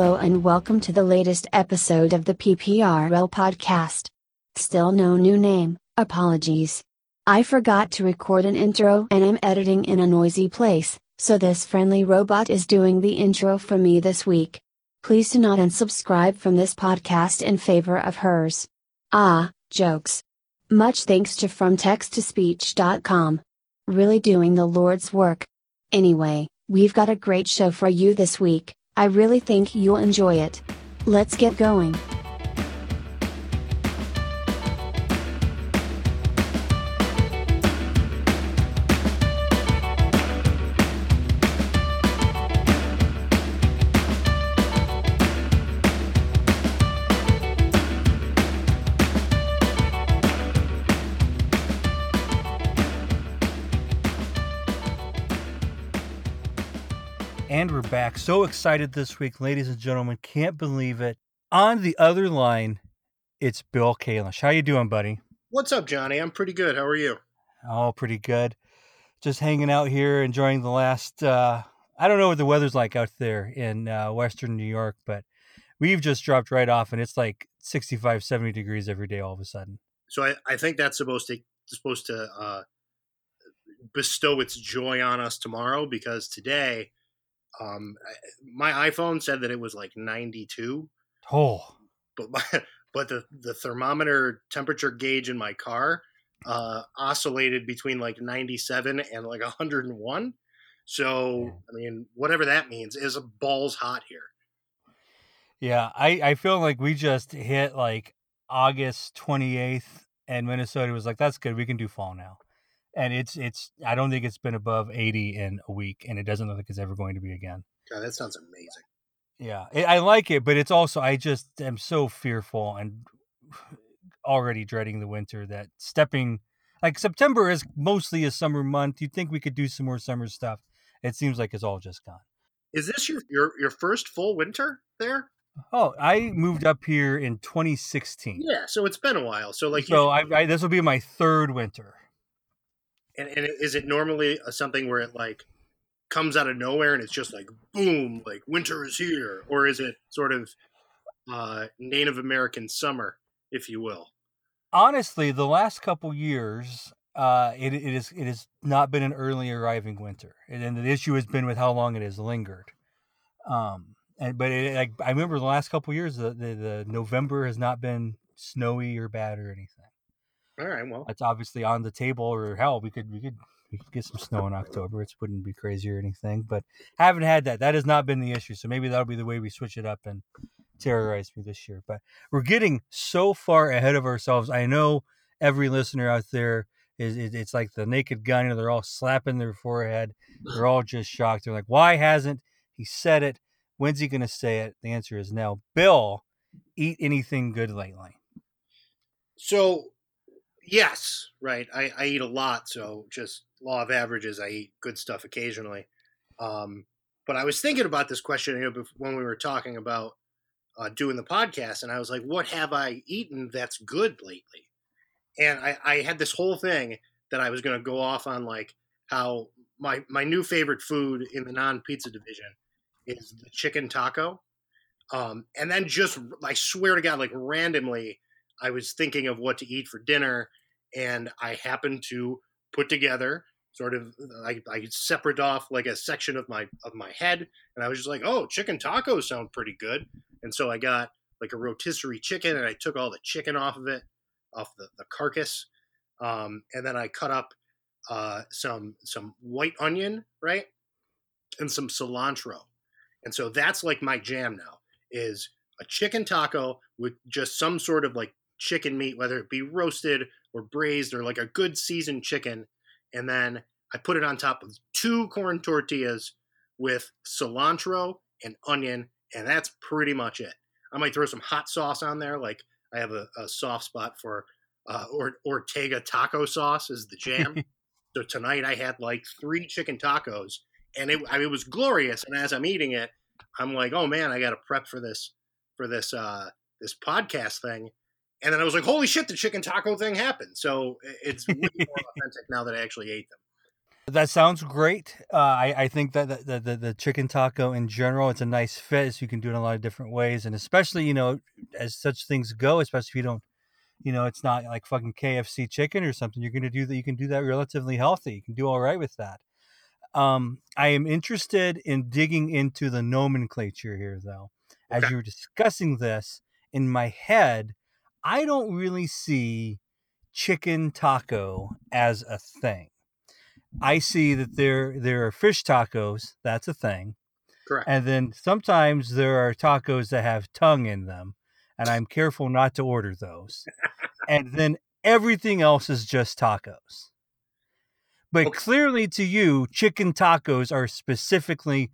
Hello and welcome to the latest episode of the PPRL podcast. Still no new name, apologies. I forgot to record an intro and I'm editing in a noisy place, so this friendly robot is doing the intro for me this week. Please do not unsubscribe from this podcast in favor of hers. Ah, jokes. Much thanks to FromTextToSpeech.com. Really doing the Lord's work. Anyway, we've got a great show for you this week. I really think you'll enjoy it. Let's get going. And we're back. So excited this week, ladies and gentlemen. Can't believe it. On the other line, it's Bill Kalish. How you doing, buddy? What's up, Johnny? I'm pretty good. How are you? Oh, pretty good. Just hanging out here, enjoying the last. Uh, I don't know what the weather's like out there in uh, Western New York, but we've just dropped right off, and it's like 65, 70 degrees every day all of a sudden. So I, I think that's supposed to supposed to uh, bestow its joy on us tomorrow because today um, my iPhone said that it was like 92. Oh, but my, but the the thermometer temperature gauge in my car uh, oscillated between like 97 and like 101. So I mean, whatever that means is a balls hot here. Yeah, I I feel like we just hit like August 28th, and Minnesota was like, "That's good, we can do fall now." And it's it's I don't think it's been above 80 in a week, and it doesn't look like it's ever going to be again. God, that sounds amazing. Yeah, it, I like it, but it's also I just am so fearful and already dreading the winter that stepping like September is mostly a summer month. You'd think we could do some more summer stuff. It seems like it's all just gone. Is this your your, your first full winter there? Oh, I moved up here in 2016. Yeah, so it's been a while. So like, so I, I, this will be my third winter. And, and is it normally something where it like comes out of nowhere and it's just like boom, like winter is here, or is it sort of uh, Native American summer, if you will? Honestly, the last couple years, uh, it it is it has not been an early arriving winter, and the issue has been with how long it has lingered. Um, and but it, like I remember the last couple years, the, the the November has not been snowy or bad or anything. All right. Well, that's obviously on the table. Or hell, we could we could we could get some snow in October. It wouldn't be crazy or anything. But haven't had that. That has not been the issue. So maybe that'll be the way we switch it up and terrorize me this year. But we're getting so far ahead of ourselves. I know every listener out there is it's like the naked gun. You know, they're all slapping their forehead. They're all just shocked. They're like, why hasn't he said it? When's he going to say it? The answer is now. Bill, eat anything good lately? So Yes, right. I, I eat a lot, so just law of averages, I eat good stuff occasionally. Um, but I was thinking about this question you know, when we were talking about uh, doing the podcast, and I was like, "What have I eaten that's good lately?" And I, I had this whole thing that I was going to go off on, like how my my new favorite food in the non pizza division is the chicken taco. Um, and then just I swear to God, like randomly, I was thinking of what to eat for dinner, and I happened to put together sort of I, I separate off like a section of my of my head, and I was just like, oh, chicken tacos sound pretty good, and so I got like a rotisserie chicken, and I took all the chicken off of it, off the, the carcass, um, and then I cut up uh, some some white onion, right, and some cilantro, and so that's like my jam now is a chicken taco with just some sort of like chicken meat, whether it be roasted or braised or like a good seasoned chicken. And then I put it on top of two corn tortillas with cilantro and onion. And that's pretty much it. I might throw some hot sauce on there. Like I have a, a soft spot for uh, or, Ortega taco sauce is the jam. so tonight I had like three chicken tacos and it, I mean, it was glorious. And as I'm eating it, I'm like, oh man, I got to prep for this, for this, uh, this podcast thing and then I was like, "Holy shit! The chicken taco thing happened." So it's way more authentic now that I actually ate them. That sounds great. Uh, I, I think that the, the, the chicken taco in general, it's a nice fit. So you can do it in a lot of different ways, and especially you know, as such things go, especially if you don't, you know, it's not like fucking KFC chicken or something. You're gonna do that. You can do that relatively healthy. You can do all right with that. Um, I am interested in digging into the nomenclature here, though. As Okay. you were discussing this in my head, I don't really see chicken taco as a thing. I see that there there are fish tacos, that's a thing. Correct. And then sometimes there are tacos that have tongue in them, and I'm careful not to order those. and then everything else is just tacos. But Okay. clearly to you, chicken tacos are specifically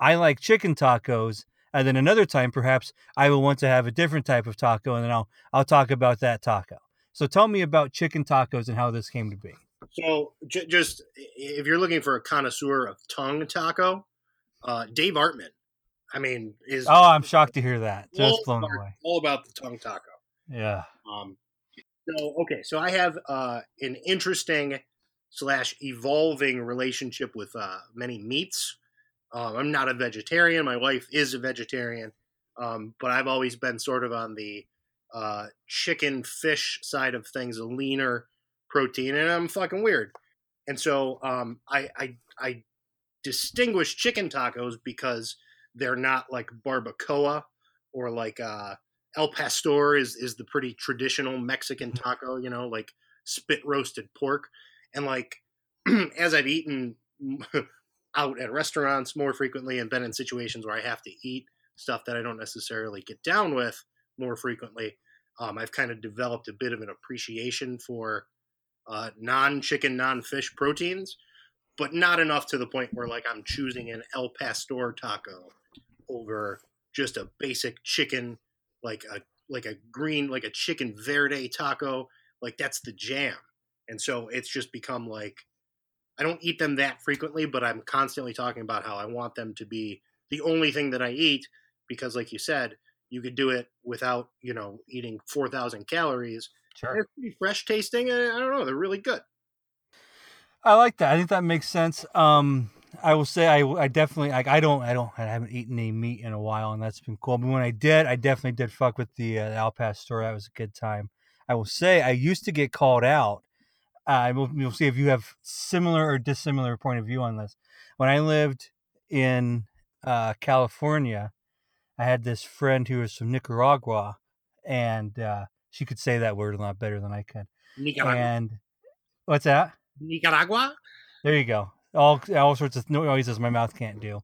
I like chicken tacos, and then another time perhaps I will want to have a different type of taco, and then I'll I'll talk about that taco. So tell me about chicken tacos and how this came to be. So j- just if you're looking for a connoisseur of tongue taco, uh, Dave Artman, I mean, is Oh, I'm shocked to hear that. Just blown about- away. all about the tongue taco. Yeah. Um, so okay, so I have uh, an interesting slash evolving relationship with uh, many meats. Um, I'm not a vegetarian. My wife is a vegetarian, um, but I've always been sort of on the uh, chicken fish side of things, a leaner protein, and I'm fucking weird. And so um, I, I I distinguish chicken tacos because they're not like barbacoa or like uh, El Pastor is is the pretty traditional Mexican taco, you know, like spit roasted pork. And like as I've eaten out at restaurants more frequently and been in situations where I have to eat stuff that I don't necessarily get down with more frequently, um, I've kind of developed a bit of an appreciation for uh, non-chicken, non-fish proteins, but not enough to the point where like I'm choosing an El Pastor taco over just a basic chicken like a like a green like a chicken verde taco like that's the jam. And so it's just become like i don't eat them that frequently but i'm constantly talking about how i want them to be the only thing that i eat because like you said you could do it without you know eating 4000 calories Sure. they're pretty fresh tasting and i don't know they're really good I like that. I think that makes sense. Um, I will say I, I definitely like I don't I don't I haven't eaten any meat in a while and that's been cool. But when I did, I definitely did fuck with the uh, Al Pastor. That was a good time. I will say I used to get called out. Uh, we'll, we'll see if you have similar or dissimilar point of view on this. When I lived in uh, California, I had this friend who was from Nicaragua, and uh, she could say that word a lot better than I could. nicaragua And what's that? nicaragua There you go. All all sorts of noises my mouth can't do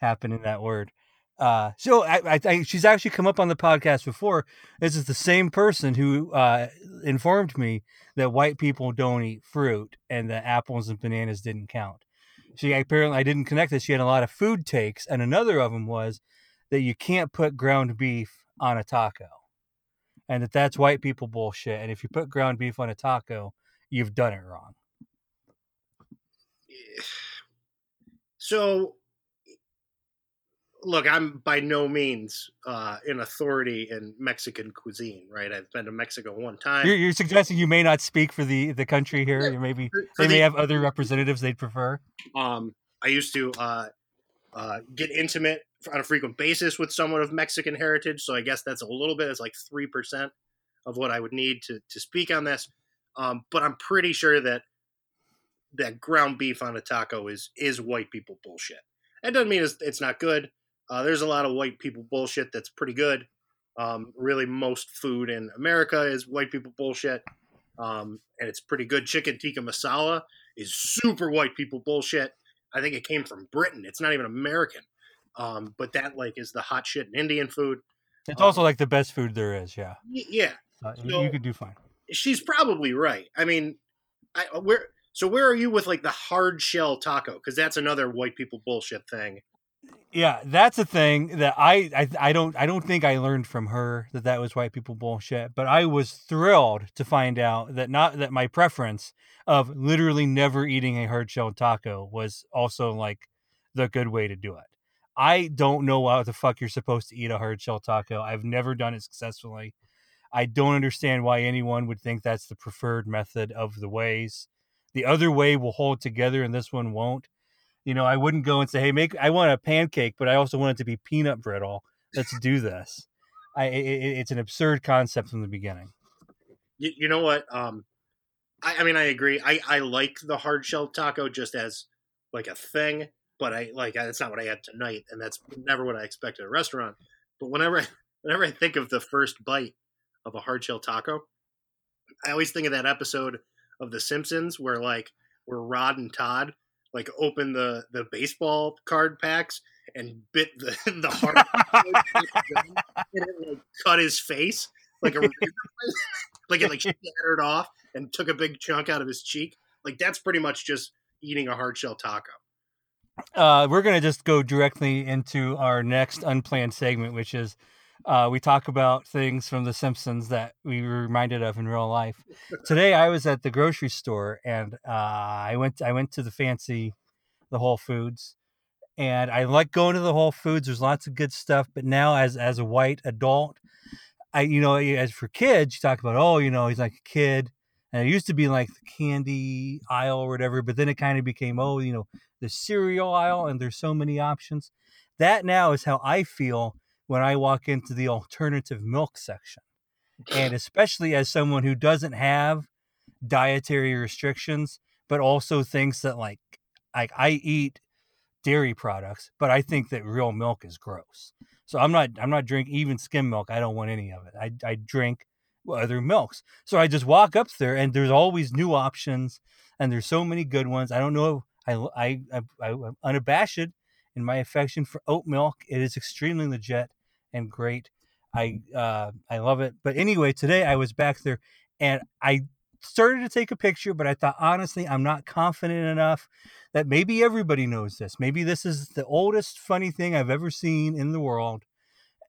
happen in that word. Uh, so I, I, I, she's actually come up on the podcast before. This is the same person who uh, informed me that white people don't eat fruit and that apples and bananas didn't count. She apparently I didn't connect that she had a lot of food takes, and another of them was that you can't put ground beef on a taco, and that that's white people bullshit. And if you put ground beef on a taco, you've done it wrong. so look i'm by no means uh, an authority in mexican cuisine right i've been to mexico one time You're, you're suggesting you may not speak for the the country here. Yeah, You maybe they may have other representatives they'd prefer. um, i used to uh, uh, get intimate on a frequent basis with someone of mexican heritage so i guess that's a little bit it's like 3% of what i would need to, to speak on this um, but i'm pretty sure that that ground beef on a taco is is white people bullshit that doesn't mean it's, it's not good uh, there's a lot of white people bullshit that's pretty good um, really most food in america is white people bullshit um, and it's pretty good chicken tikka masala is super white people bullshit i think it came from britain it's not even american um, but that like is the hot shit in indian food It's Um, also like the best food there is. Yeah, Y- yeah Uh, you- So- you could do fine. she's probably right. I mean, I, where so where are you with like the hard shell taco? Because that's another white people bullshit thing. Yeah, that's a thing that I, I I don't I don't think I learned from her that that was white people bullshit. But I was thrilled to find out that not that my preference of literally never eating a hard shell taco was also like the good way to do it. I don't know how the fuck you're supposed to eat a hard shell taco. I've never done it successfully. I don't understand why anyone would think that's the preferred method of the ways. the other way will hold together and this one won't. You know, I wouldn't go and say, "Hey, make I want a pancake, but I also want it to be peanut brittle. Let's do this." I it, it's an absurd concept from the beginning. You, you know what? Um, I, I mean, I agree. I I like the hard shell taco just as like a thing, but I like that's not what I had tonight, and that's never what I expect at a restaurant. But whenever whenever I think of the first bite of a hard shell taco, I always think of that episode of The Simpsons where like where Rod and Todd like open the the baseball card packs and bit the the heart and it like cut his face like a like it like shattered off and took a big chunk out of his cheek. Like that's pretty much just eating a hard shell taco. Uh, we're gonna just go directly into our next unplanned segment, which is uh, we talk about things from The Simpsons that we were reminded of in real life. Today, I was at the grocery store and uh, I went I went to the fancy, the Whole Foods, and I like going to the Whole Foods. There's lots of good stuff, but now as as a white adult, I you know as for kids, you talk about oh you know he's like a kid, and it used to be like the candy aisle or whatever, but then it kind of became oh you know the cereal aisle, and there's so many options. That now is how I feel when I walk into the alternative milk section. And especially as someone who doesn't have dietary restrictions, but also thinks that like like I eat dairy products, but I think that real milk is gross. So I'm not I'm not drinking even skim milk. I don't want any of it. I I drink other milks. So I just walk up there and there's always new options and there's so many good ones. I don't know I I I, I I'm unabashed in my affection for oat milk. It is extremely legit and great. I uh, I love it. But anyway, today I was back there and I started to take a picture, but I thought honestly I'm not confident enough that maybe everybody knows this. Maybe this is the oldest funny thing I've ever seen in the world.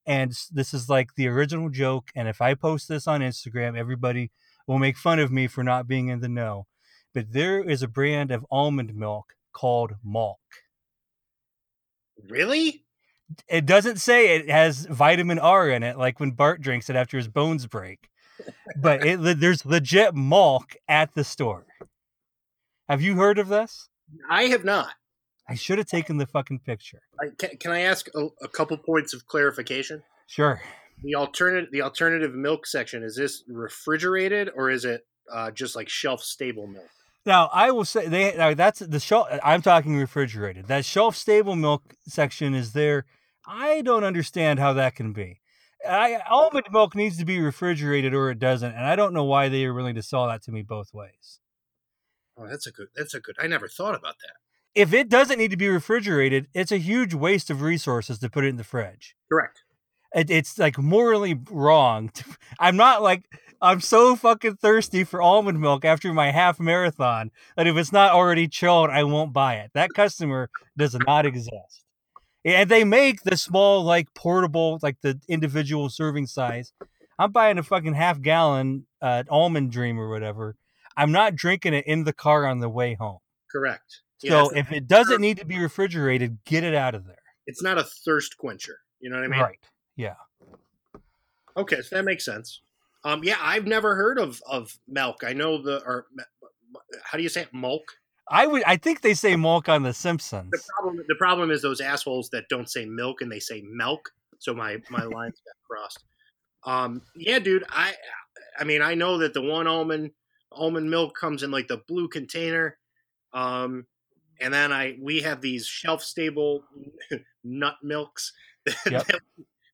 And this is like the original joke. And if I post this on Instagram, everybody will make fun of me for not being in the know. But there is a brand of almond milk called Malk. Really? It doesn't say it has vitamin R in it, like when Bart drinks it after his bones break. But it, there's legit Malk at the store. Have you heard of this? I have not. I should have taken the fucking picture. I, can, can, I ask a, a, couple points of clarification? Sure. The alternative, the alternative milk section is this refrigerated or is it uh, just like shelf stable milk? Now I will say they that's the shelf. I'm talking refrigerated. That shelf stable milk section is there I don't understand how that can be. I, almond milk needs to be refrigerated or it doesn't, and I don't know why they are willing to sell that to me both ways. Oh, that's a good. That's a good. I never thought about that. If it doesn't need to be refrigerated, it's a huge waste of resources to put it in the fridge. Correct. It, it's like morally wrong. To, I'm not like I'm so fucking thirsty for almond milk after my half marathon that if it's not already chilled, I won't buy it. That customer does not exist and they make the small like portable like the individual serving size. I'm buying a fucking half gallon uh, almond dream or whatever. I'm not drinking it in the car on the way home. Correct. So if it doesn't need to be refrigerated get it out of there. It's not a thirst quencher. You know what i mean? Right. Yeah. Okay so that makes sense. Um yeah i've never heard of of milk. I know the or how do you say it? Milk I would. I think they say milk on The Simpsons. The problem. The problem is those assholes that don't say milk and they say milk. So my my lines got crossed. Um. Yeah, dude. I. I mean, I know that the one almond almond milk comes in like the blue container. Um. And then I we have these shelf stable nut milks yep. that,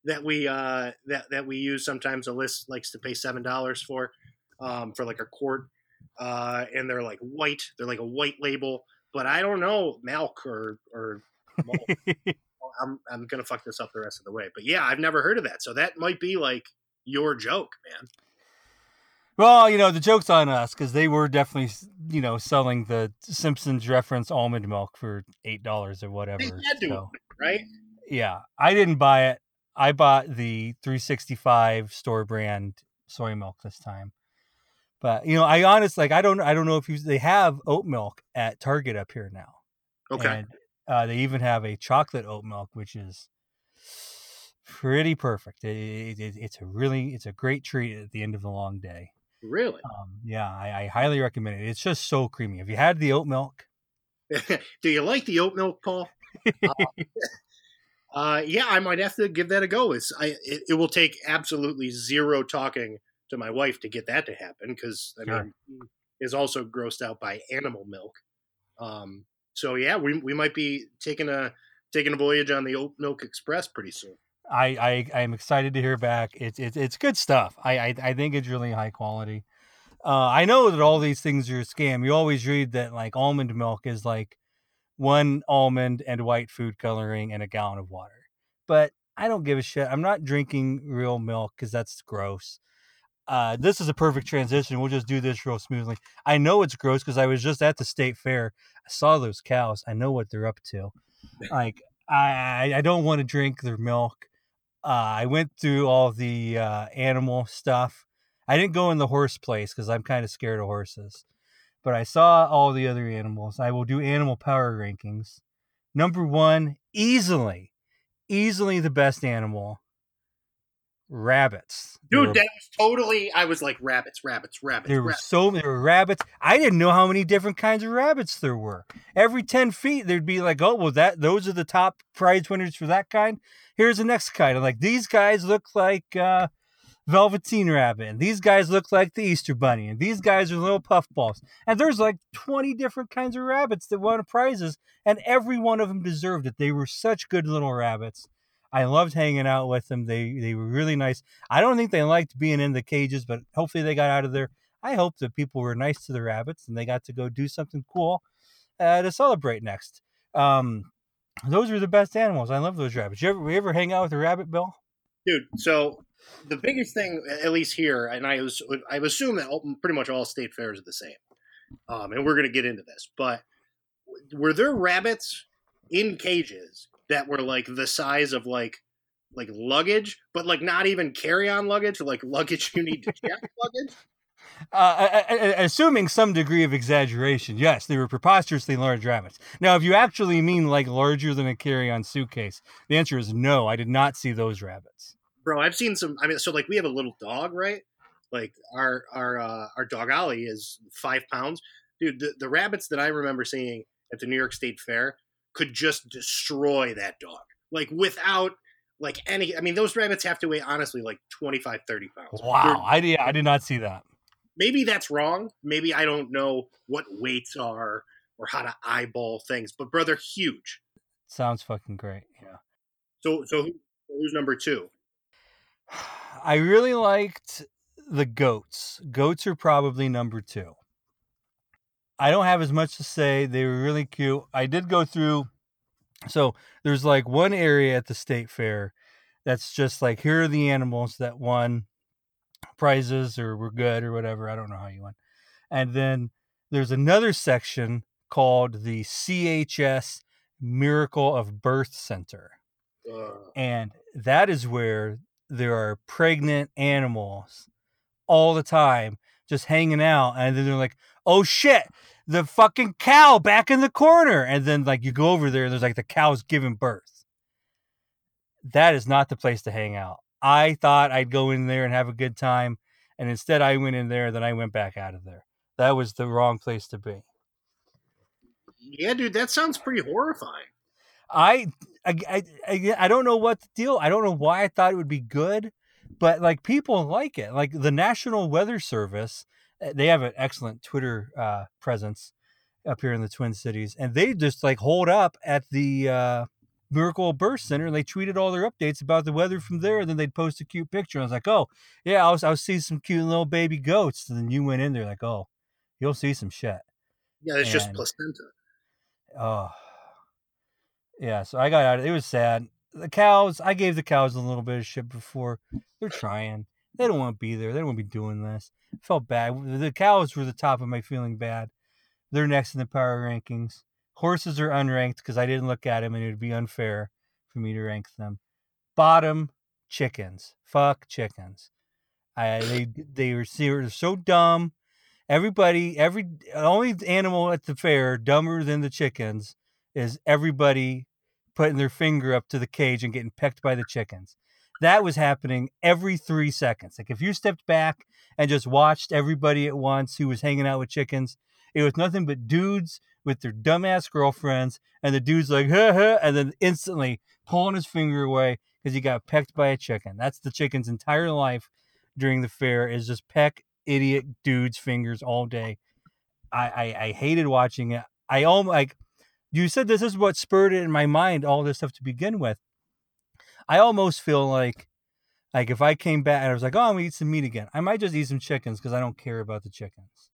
that, we uh that that we use sometimes. A list likes to pay seven dollars for, um, for like a quart uh, and they're like white. They're like a white label, but I don't know milk or or. I'm I'm gonna fuck this up the rest of the way, but yeah, I've never heard of that. So that might be like your joke, man. Well, you know, the joke's on us because they were definitely, you know, selling the Simpsons reference almond milk for eight dollars or whatever. They had to, so, right? Yeah, I didn't buy it. I bought the 365 store brand soy milk this time. But you know, I honestly like I don't I don't know if you, they have oat milk at Target up here now. Okay. And, uh, they even have a chocolate oat milk, which is pretty perfect. It, it, it's a really it's a great treat at the end of a long day. Really? Um, yeah, I, I highly recommend it. It's just so creamy. Have you had the oat milk? Do you like the oat milk, Paul? uh, uh, yeah, I might have to give that a go. It's I it, it, will take absolutely zero talking to my wife to get that to happen because I sure. mean is also grossed out by animal milk. Um, so yeah, we we might be taking a taking a voyage on the Oat Milk Express pretty soon. I I am excited to hear back. It's it's it's good stuff. I I, I think it's really high quality. Uh, I know that all these things are a scam. You always read that like almond milk is like one almond and white food coloring and a gallon of water. But I don't give a shit. I'm not drinking real milk because that's gross. Uh, this is a perfect transition. We'll just do this real smoothly. I know it's gross because I was just at the state fair. I saw those cows. I know what they're up to. Like I, I don't want to drink their milk. Uh, I went through all the uh, animal stuff. I didn't go in the horse place because I'm kind of scared of horses. But I saw all the other animals. I will do animal power rankings. Number one, easily, easily the best animal rabbits. Dude, were, that was totally. I was like rabbits, rabbits, rabbits. There rabbits. were so many rabbits. I didn't know how many different kinds of rabbits there were. Every ten feet, there'd be like, oh, well, that those are the top prize winners for that kind. Here's the next kind. I'm like, these guys look like uh, Velveteen Rabbit, and these guys look like the Easter Bunny, and these guys are little puffballs. And there's like 20 different kinds of rabbits that won prizes, and every one of them deserved it. They were such good little rabbits. I loved hanging out with them. They they were really nice. I don't think they liked being in the cages, but hopefully they got out of there. I hope that people were nice to the rabbits and they got to go do something cool uh, to celebrate next. Um, those are the best animals. I love those rabbits. You ever, you ever hang out with a rabbit, Bill? Dude, so the biggest thing, at least here, and I was I assume that pretty much all state fairs are the same. Um, and we're going to get into this, but were there rabbits in cages that were like the size of like like luggage, but like not even carry on luggage, like luggage you need to check luggage. Uh, assuming some degree of exaggeration, yes, they were preposterously large rabbits. Now, if you actually mean like larger than a carry-on suitcase, the answer is no. I did not see those rabbits, bro. I've seen some. I mean, so like we have a little dog, right? Like our our uh, our dog Ollie is five pounds, dude. The, the rabbits that I remember seeing at the New York State Fair could just destroy that dog. Like without like any I mean those rabbits have to weigh honestly like 25 30 pounds. Wow. I did I did not see that. Maybe that's wrong. Maybe I don't know what weights are or how to eyeball things, but brother huge. Sounds fucking great. Yeah. So so who's number 2? I really liked the goats. Goats are probably number 2. I don't have as much to say. They were really cute. I did go through. So there's like one area at the state fair that's just like here are the animals that won prizes or were good or whatever. I don't know how you won. And then there's another section called the CHS Miracle of Birth Center. Uh. And that is where there are pregnant animals all the time just hanging out. And then they're like, oh shit, the fucking cow back in the corner. And then like you go over there and there's like the cow's giving birth. That is not the place to hang out. I thought I'd go in there and have a good time. And instead I went in there, then I went back out of there. That was the wrong place to be. Yeah, dude, that sounds pretty horrifying. I, I, I, I don't know what the deal. I don't know why I thought it would be good, but like people like it. Like the National Weather Service they have an excellent Twitter uh, presence up here in the Twin Cities, and they just like hold up at the uh, Miracle Birth Center and they tweeted all their updates about the weather from there. And then they'd post a cute picture. And I was like, oh yeah, I was I was seeing some cute little baby goats. And then you went in there like, oh, you'll see some shit. Yeah, it's and, just placenta. Oh, yeah. So I got out. It was sad. The cows. I gave the cows a little bit of shit before. They're trying. They don't want to be there. They don't want to be doing this. I felt bad. The cows were the top of my feeling bad. They're next in the power rankings. Horses are unranked because I didn't look at them and it would be unfair for me to rank them. Bottom, chickens. Fuck chickens. I they they were, they were so dumb. Everybody, every only animal at the fair dumber than the chickens is everybody putting their finger up to the cage and getting pecked by the chickens. That was happening every three seconds. Like if you stepped back and just watched everybody at once who was hanging out with chickens, it was nothing but dudes with their dumbass girlfriends, and the dude's like, huh, huh, and then instantly pulling his finger away because he got pecked by a chicken. That's the chicken's entire life during the fair is just peck idiot dudes' fingers all day. I, I, I hated watching it. I almost like you said this is what spurred it in my mind, all this stuff to begin with. I almost feel like like if I came back and I was like, oh, I'm gonna eat some meat again, I might just eat some chickens because I don't care about the chickens.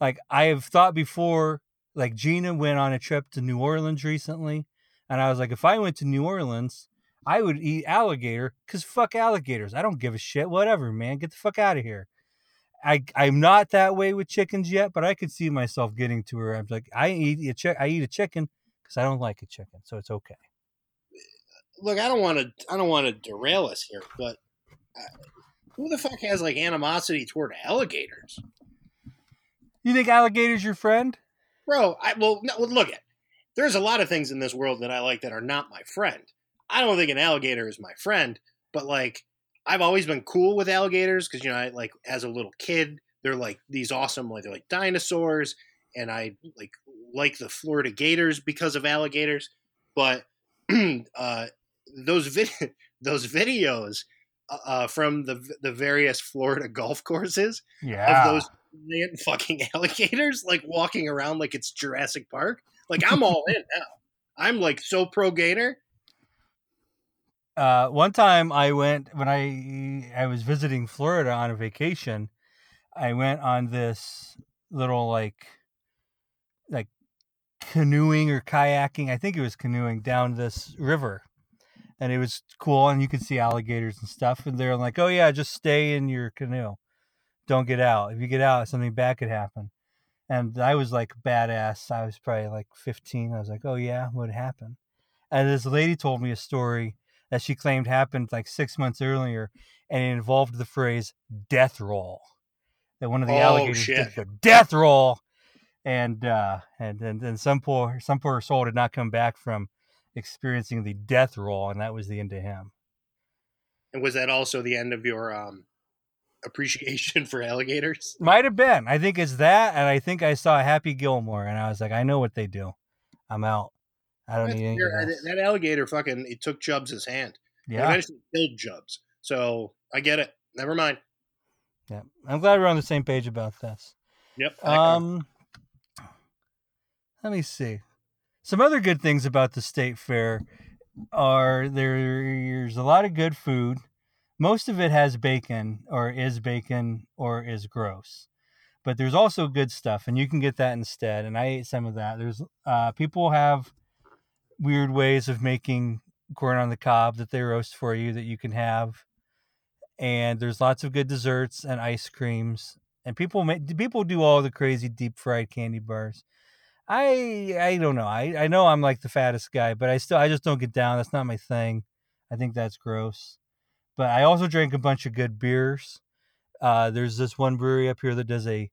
Like I have thought before, like Gina went on a trip to New Orleans recently, and I was like, if I went to New Orleans, I would eat alligator because fuck alligators. I don't give a shit. Whatever, man. Get the fuck out of here. I I'm not that way with chickens yet, but I could see myself getting to where I'm like, I eat a chick, I eat a chicken because I don't like a chicken, so it's okay. Look, I don't want to I don't want to derail us here, but uh, who the fuck has like animosity toward alligators? You think alligator's your friend? Bro, I well no, look at. There's a lot of things in this world that I like that are not my friend. I don't think an alligator is my friend, but like I've always been cool with alligators because you know, I, like as a little kid, they're like these awesome, like they're like dinosaurs, and I like like the Florida Gators because of alligators. But uh, those vid- those videos uh, uh, from the the various Florida golf courses yeah. of those giant fucking alligators like walking around like it's Jurassic Park. Like I'm all in now. I'm like so pro gator uh, one time I went when I I was visiting Florida on a vacation. I went on this little like like canoeing or kayaking. I think it was canoeing down this river, and it was cool. And you could see alligators and stuff. And they're like, "Oh yeah, just stay in your canoe, don't get out. If you get out, something bad could happen." And I was like badass. I was probably like 15. I was like, "Oh yeah, what happened?" And this lady told me a story that she claimed happened like six months earlier, and it involved the phrase "death roll." That one of the Oh, alligators shit. did go death roll, and uh, and and then some poor some poor soul did not come back from experiencing the death roll, and that was the end of him. And was that also the end of your um, appreciation for alligators? Might have been. I think it's that, and I think I saw Happy Gilmore, and I was like, I know what they do. I'm out. I don't That's need else. that alligator fucking it took Chubbs' hand. It Yeah, eventually killed Chubbs. So I get it. Never mind. yeah. I'm glad we're on the same page about this. Yep. Um, let me see. Some other good things about the state fair are there's a lot of good food. Most of it has bacon, or is bacon, or is gross. But there's also good stuff, and you can get that instead. And I ate some of that. There's uh, people have weird ways of making corn on the cob that they roast for you that you can have. And there's lots of good desserts and ice creams and people make people do all the crazy deep fried candy bars. I I don't know. I I know I'm like the fattest guy, but I still I just don't get down. That's not my thing. I think that's gross. But I also drank a bunch of good beers. Uh, there's this one brewery up here that does a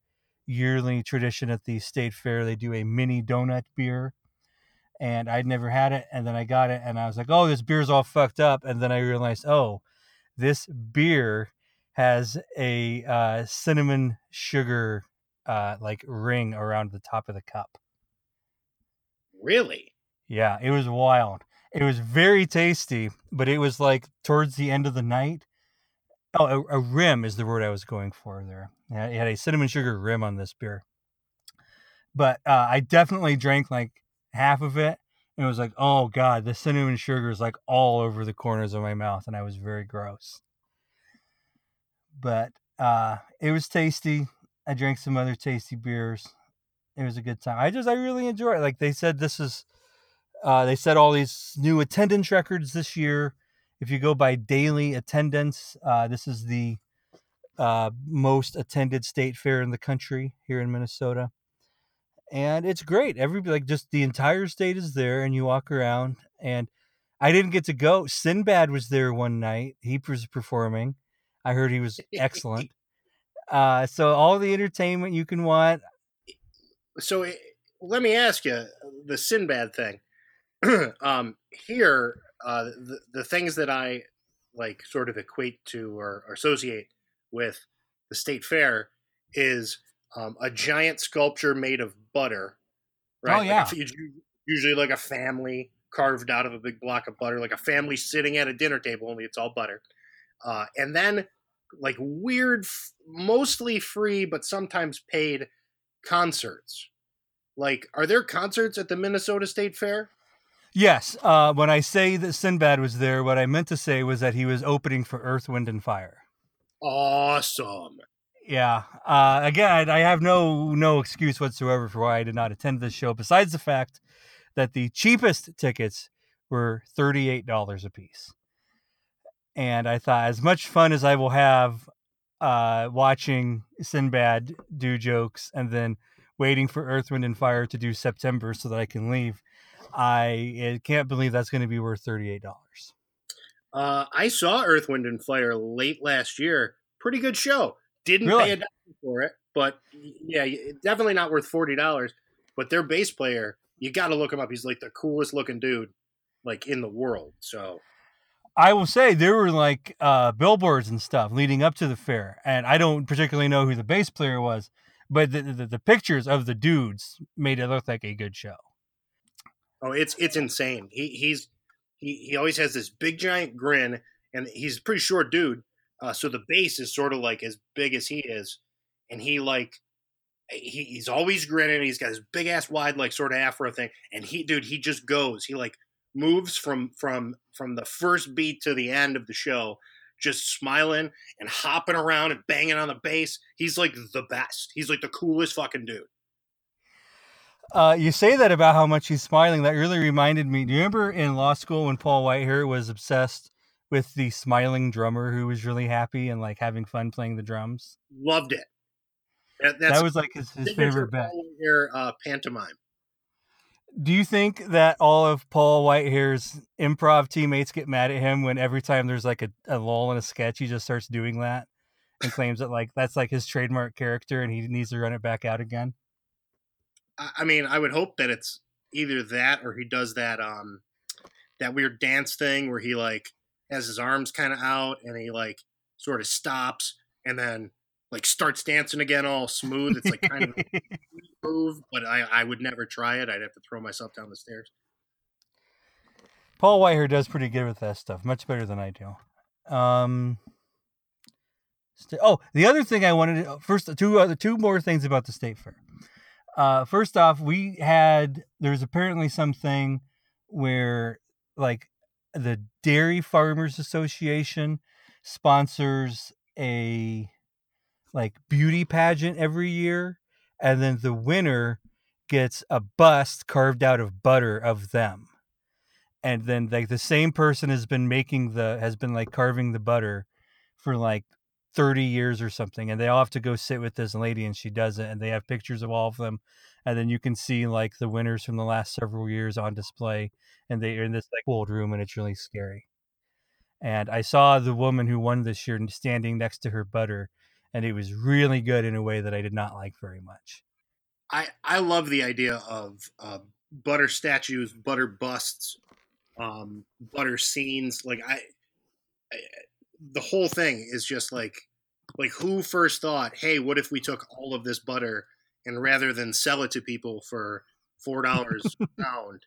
yearly tradition at the state fair. They do a mini donut beer, and I'd never had it. And then I got it, and I was like, "Oh, this beer's all fucked up." And then I realized, "Oh, this beer has a uh, cinnamon sugar uh, like ring around the top of the cup. Really? Yeah, it was wild. It was very tasty, but it was like towards the end of the night. Oh, a, a rim is the word I was going for there. Yeah, it had a cinnamon sugar rim on this beer. But uh, I definitely drank like half of it, and it was like, oh god, the cinnamon sugar is like all over the corners of my mouth, and I was very gross. But uh, it was tasty. I drank some other tasty beers. It was a good time. I just I really enjoy it. Like they said, this is uh, they set all these new attendance records this year. If you go by daily attendance, uh, this is the uh, most attended state fair in the country here in Minnesota, and it's great. Every like just the entire state is there, and you walk around. And I didn't get to go. Sinbad was there one night. He was performing. I heard he was excellent. Uh, so all the entertainment you can want. So eh, let me ask you the Sinbad thing. um, here, uh, the, the things that I like sort of equate to or, or associate with the state fair is um, a giant sculpture made of butter. Right? Oh, yeah. Like a- usually like a family carved out of a big block of butter, like a family sitting at a dinner table, only it's all butter. Uh, and then like weird, f- mostly free, but sometimes paid concerts. Like, are there concerts at the Minnesota State Fair? Yes. Uh, when I say that Sinbad was there, what I meant to say was that he was opening for Earth, Wind, and Fire. Awesome. Yeah. Uh, again, I have no no excuse whatsoever for why I did not attend this show, besides the fact that the cheapest tickets were thirty eight dollars a piece. And I thought, as much fun as I will have uh, watching Sinbad do jokes and then waiting for Earth, Wind, and Fire to do September so that I can leave, I eh, can't believe that's going to be worth thirty eight dollars. Uh, I saw Earth, Wind, and Fire late last year. Pretty good show. Didn't Really? pay a dime for it, but yeah, definitely not worth forty dollars. But their bass player, you got to look him up. He's like the coolest looking dude, like in the world. So I will say there were like uh, billboards and stuff leading up to the fair, and I don't particularly know who the bass player was, but the, the, the pictures of the dudes made it look like a good show. Oh, it's it's insane. He he's he, he always has this big giant grin, and he's a pretty short dude. Uh, so the bass is sort of like as big as he is, and he like he, he's always grinning. He's got his big ass wide like sort of afro thing, and he dude he just goes. He like moves from from from the first beat to the end of the show, just smiling and hopping around and banging on the bass. He's like the best. He's like the coolest fucking dude. Uh, you say that about how much he's smiling. That really reminded me. Do you remember in law school when Paul Whitehair was obsessed with the smiling drummer who was really happy and like having fun playing the drums? Loved it. That, that's that was like his, his favorite bet. Here, uh, pantomime. Do you think that all of Paul Whitehair's improv teammates get mad at him when every time there's like a, a lull in a sketch, he just starts doing that and claims that like that's like his trademark character and he needs to run it back out again? I mean, I would hope that it's either that or he does that um that weird dance thing where he like has his arms kind of out and he like sort of stops and then like starts dancing again all smooth. It's like kind of move, but I I would never try it. I'd have to throw myself down the stairs. Paul Whitehair does pretty good with that stuff, much better than I do. Um, st- oh, the other thing I wanted to first two other two more things about the state fair. Uh, first off, we had there's apparently something where like the Dairy Farmers Association sponsors a like beauty pageant every year, and then the winner gets a bust carved out of butter of them. And then like the same person has been making the has been like carving the butter for like 30 years or something and they all have to go sit with this lady and she does it and they have pictures of all of them and then you can see like the winners from the last several years on display and they are in this like old room and it's really scary. And i saw the woman who won this year standing next to her butter and it was really good in a way that i did not like very much I I love the idea of uh, butter statues, butter busts, um, butter scenes. Like I, I, the whole thing is just like like who first thought, hey, what if we took all of this butter and rather than sell it to people for four dollars a pound,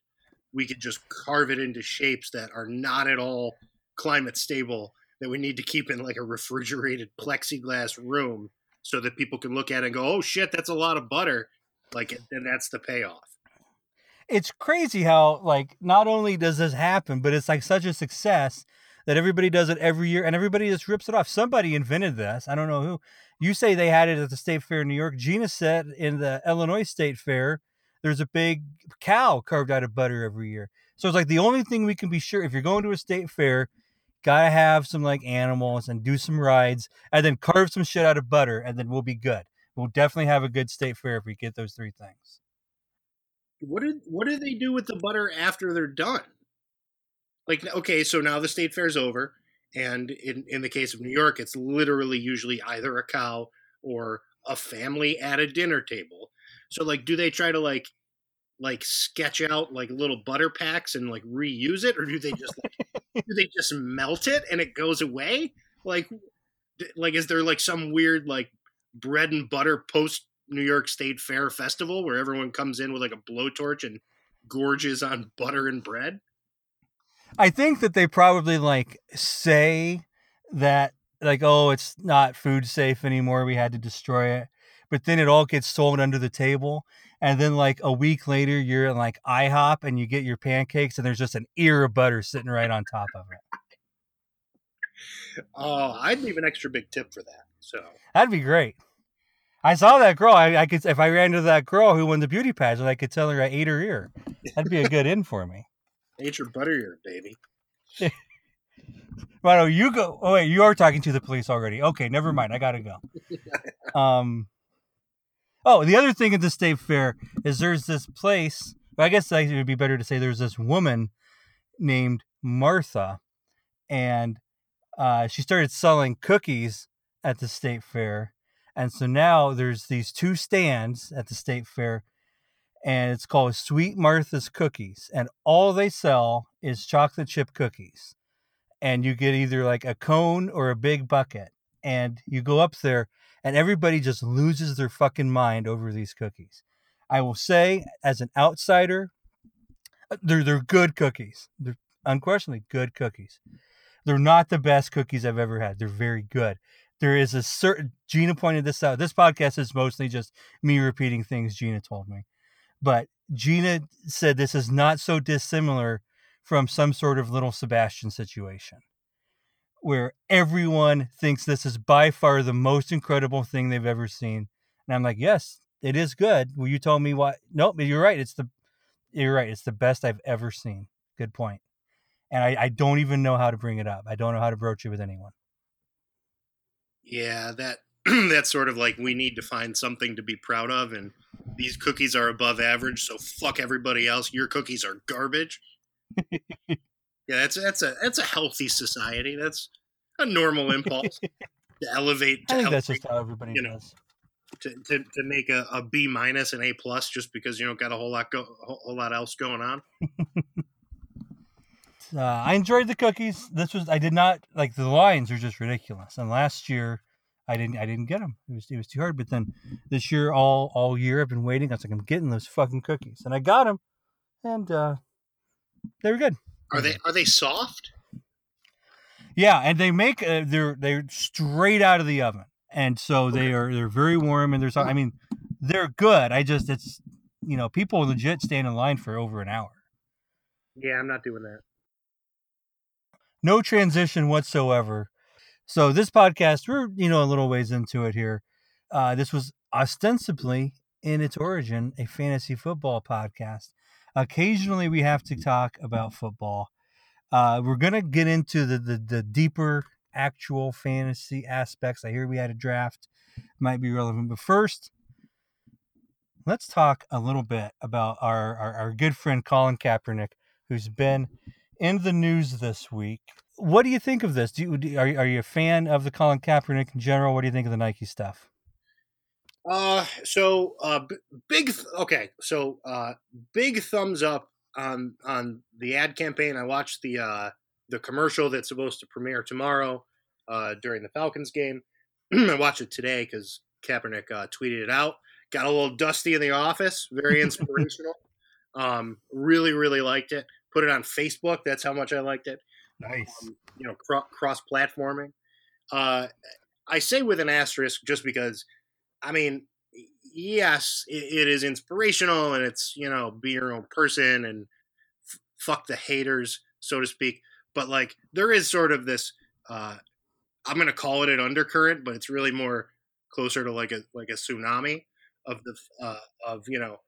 we could just carve it into shapes that are not at all climate stable that we need to keep in like a refrigerated plexiglass room so that people can look at it and go, oh shit, that's a lot of butter. Like, and that's the payoff. it's crazy how like not only does this happen, but it's like such a success that everybody does it every year and everybody just rips it off. Somebody invented this. I don't know who. You say they had it at the State Fair in New York. Gina said in the Illinois State Fair, there's a big cow carved out of butter every year. So it's like the only thing we can be sure if you're going to a state fair, gotta have some like animals and do some rides and then carve some shit out of butter and then we'll be good. We'll definitely have a good state fair if we get those three things. What did what do they do with the butter after they're done? Like, okay, so now the state fair's over, and in in the case of New York, it's literally usually either a cow or a family at a dinner table. So, like, do they try to like like sketch out like little butter packs and like reuse it, or do they just like do they just melt it and it goes away? Like, like is there like some weird like bread and butter post New York State Fair festival where everyone comes in with like a blowtorch and gorges on butter and bread? I think that they probably like say that like oh it's not food safe anymore we had to destroy it but then it all gets sold under the table and then like a week later you're in like IHOP and you get your pancakes and there's just an ear of butter sitting right on top of it. Oh, I'd leave an extra big tip for that. So that'd be great. I saw that girl. I, I could if I ran into that girl who won the beauty pageant, I could tell her I ate her ear. That'd be a good in for me. Ate your butter ear, baby. Right, you go. Oh wait, you are talking to the police already. Okay, never mind. I gotta go. Um. Oh, the other thing at the state fair is there's this place. I guess it would be better to say there's this woman named Martha, and uh, she started selling cookies at the state fair, and so now there's these two stands at the state fair, and it's called Sweet Martha's Cookies, and all they sell is chocolate chip cookies, and you get either like a cone or a big bucket, and you go up there and everybody just loses their fucking mind over these cookies. I will say, as an outsider, uh, they're they're good cookies. They're unquestionably good cookies. They're not the best cookies I've ever had. They're very good. There is a certain Gina pointed this out. This podcast is mostly just me repeating things Gina told me. But Gina said this is not so dissimilar from some sort of little Sebastian situation where everyone thinks this is by far the most incredible thing they've ever seen. And I'm like, yes, it is good. Well, you told me what? Nope, you're right. It's the you're right. It's the best I've ever seen. Good point. And I, I don't even know how to bring it up. I don't know how to broach it with anyone. Yeah, that that's sort of like we need to find something to be proud of, and these cookies are above average. So fuck everybody else. Your cookies are garbage. Yeah, that's that's a that's a healthy society. That's a normal impulse to elevate. To I think elevate, that's just how everybody you know, does. To, to, to make a, a B minus and A plus just because you don't got a whole lot go a whole lot else going on. Uh, I enjoyed the cookies. This was I did not like the lines are just ridiculous. And last year, I didn't I didn't get them. It was it was too hard. But then this year, all all year, I've been waiting. I was like, I'm getting those fucking cookies, and I got them, and uh, they were good. Are they are they soft? Yeah, and they make uh, they're they're straight out of the oven, and so they are they're very warm, and there's I mean they're good. I just it's you know people legit stand in line for over an hour. Yeah, I'm not doing that. No transition whatsoever. So this podcast, we're you know a little ways into it here. Uh, this was ostensibly in its origin a fantasy football podcast. Occasionally, we have to talk about football. Uh, we're gonna get into the, the the deeper actual fantasy aspects. I hear we had a draft, might be relevant. But first, let's talk a little bit about our our, our good friend Colin Kaepernick, who's been in the news this week. What do you think of this? Do you, are are you a fan of the Colin Kaepernick in general? What do you think of the Nike stuff? Uh, so uh, b- big. Th- okay, so uh, big thumbs up on on the ad campaign. I watched the uh the commercial that's supposed to premiere tomorrow uh during the Falcons game. I watched it today because Kaepernick uh, tweeted it out. Got a little dusty in the office. Very inspirational. um, really, really liked it. Put it on Facebook. That's how much I liked it Nice. um, you know, cro- cross platforming. Uh, I say with an asterisk just because, I mean, yes, it, it is inspirational and it's you know be your own person and f- fuck the haters, so to speak. But like, there is sort of this. Uh, I'm gonna call it an undercurrent, but it's really more closer to like a like a tsunami of the uh, of you know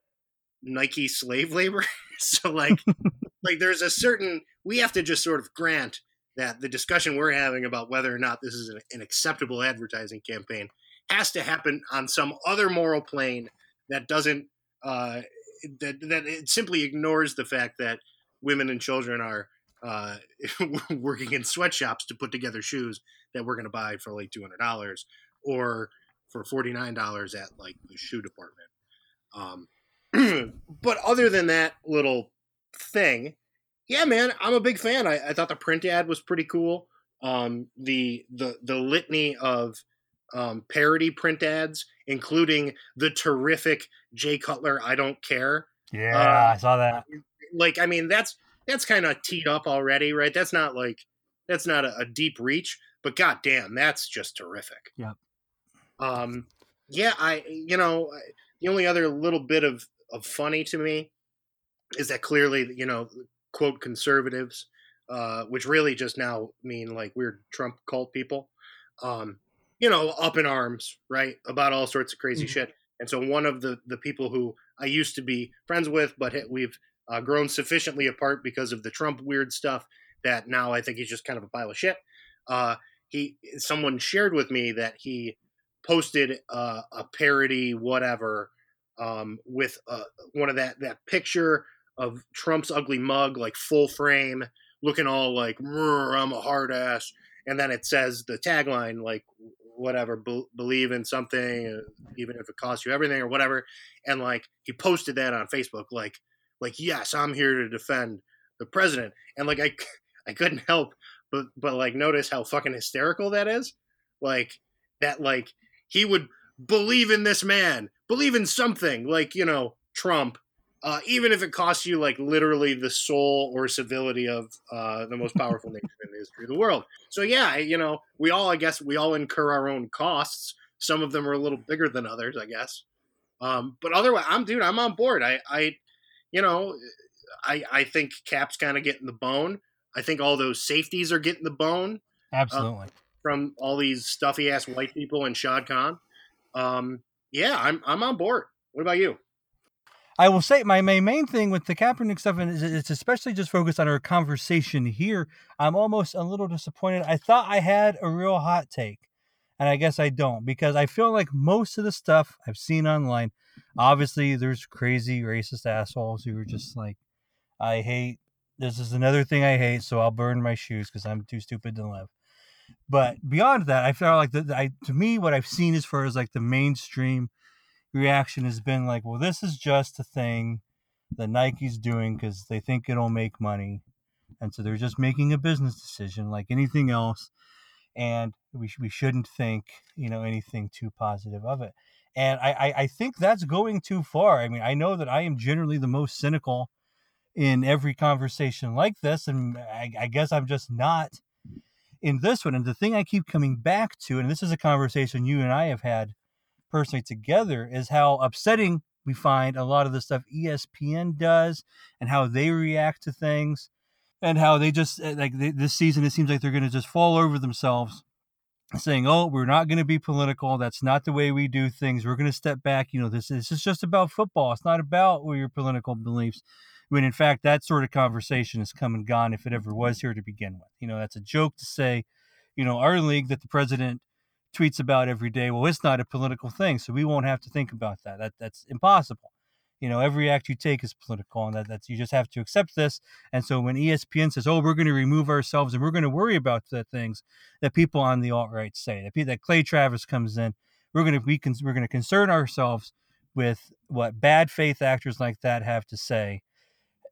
Nike slave labor. so like like there's a certain we have to just sort of grant that the discussion we're having about whether or not this is an, an acceptable advertising campaign has to happen on some other moral plane that doesn't uh, that that it simply ignores the fact that women and children are uh, working in sweatshops to put together shoes that we're going to buy for like two hundred dollars or for forty nine dollars at like the shoe department. Um, but other than that little thing, yeah, man, I'm a big fan. I, I thought the print ad was pretty cool. Um, the the the litany of um, parody print ads, including the terrific Jay Cutler "I Don't Care." Yeah, uh, I saw that. Like, I mean, that's that's kind of teed up already, right? That's not like that's not a, a deep reach, but goddamn, that's just terrific. Yeah. Um, yeah, I you know the only other little bit of of funny to me is that clearly you know quote conservatives, uh, which really just now mean like weird Trump cult people, um, you know, up in arms, right, about all sorts of crazy mm-hmm. shit. And so one of the the people who I used to be friends with, but we've uh, grown sufficiently apart because of the Trump weird stuff that now I think he's just kind of a pile of shit. Uh, he someone shared with me that he posted uh, a parody whatever um, with uh, one of that that picture of Trump's ugly mug, like full frame, looking all like I'm a hard ass, and then it says the tagline like whatever be- believe in something, uh, even if it costs you everything or whatever, and like he posted that on Facebook, like like yes, I'm here to defend the president, and like I I couldn't help but but like notice how fucking hysterical that is, like that like he would believe in this man, believe in something like you know Trump uh, even if it costs you like literally the soul or civility of uh, the most powerful nation history of the world. So yeah, you know, we all, I guess, we all incur our own costs. Some of them are a little bigger than others, I guess. Um, but otherwise, I'm dude, I'm on board. I, I, you know, I, I think Cap's kind of getting the bone. I think all those safeties are getting the bone. Uh, Absolutely. Uh, from all these stuffy ass white people and Shad Khan. Um, yeah, I'm I'm on board. What about you? I will say my, my main thing with the Kaepernick stuff, and it's especially just focused on our conversation here. I'm almost a little disappointed. I thought I had a real hot take, and I guess I don't because I feel like most of the stuff I've seen online, obviously, there's crazy racist assholes who are just like, I hate this is another thing I hate, so I'll burn my shoes because I'm too stupid to live. But beyond that, I feel like the, I to me what I've seen as far as like the mainstream reaction has been like, well, this is just a thing that Nike's doing because they think it'll make money. And so they're just making a business decision like anything else. And we, we shouldn't think, you know, anything too positive of it. And I, I, I think that's going too far. I mean, I know that I am generally the most cynical in every conversation like this. And I, I guess I'm just not in this one. And the thing I keep coming back to, and this is a conversation you and I have had personally together is how upsetting we find a lot of the stuff ESPN does and how they react to things and how they just eh, like they, this season it seems like they're going to just fall over themselves saying oh we're not going to be political. That's not the way we do things. We're going to step back. You know this, this is just about football. It's not about your political beliefs when in fact that sort of conversation has come and gone if it ever was here to begin with. You know that's a joke to say you know our league that the president tweets about every day. Well, it's not a political thing, so we won't have to think about that. That that's impossible. You know, every act you take is political, and that, that's you just have to accept this. And so when ESPN says, "Oh, we're going to remove ourselves and we're going to worry about the things that people on the alt right say," that that Clay Travis comes in, we're going to be we're going to concern ourselves with what bad faith actors like that have to say,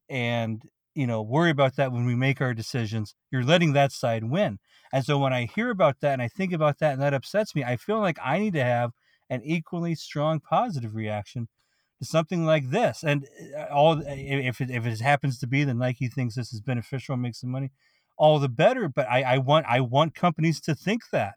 and you know worry about that when we make our decisions you're letting that side win and so when i hear about that and i think about that and that upsets me i feel like i need to have an equally strong positive reaction to something like this and uh, all if it, if it happens to be that nike thinks this is beneficial and makes some money all the better but I, I want i want companies to think that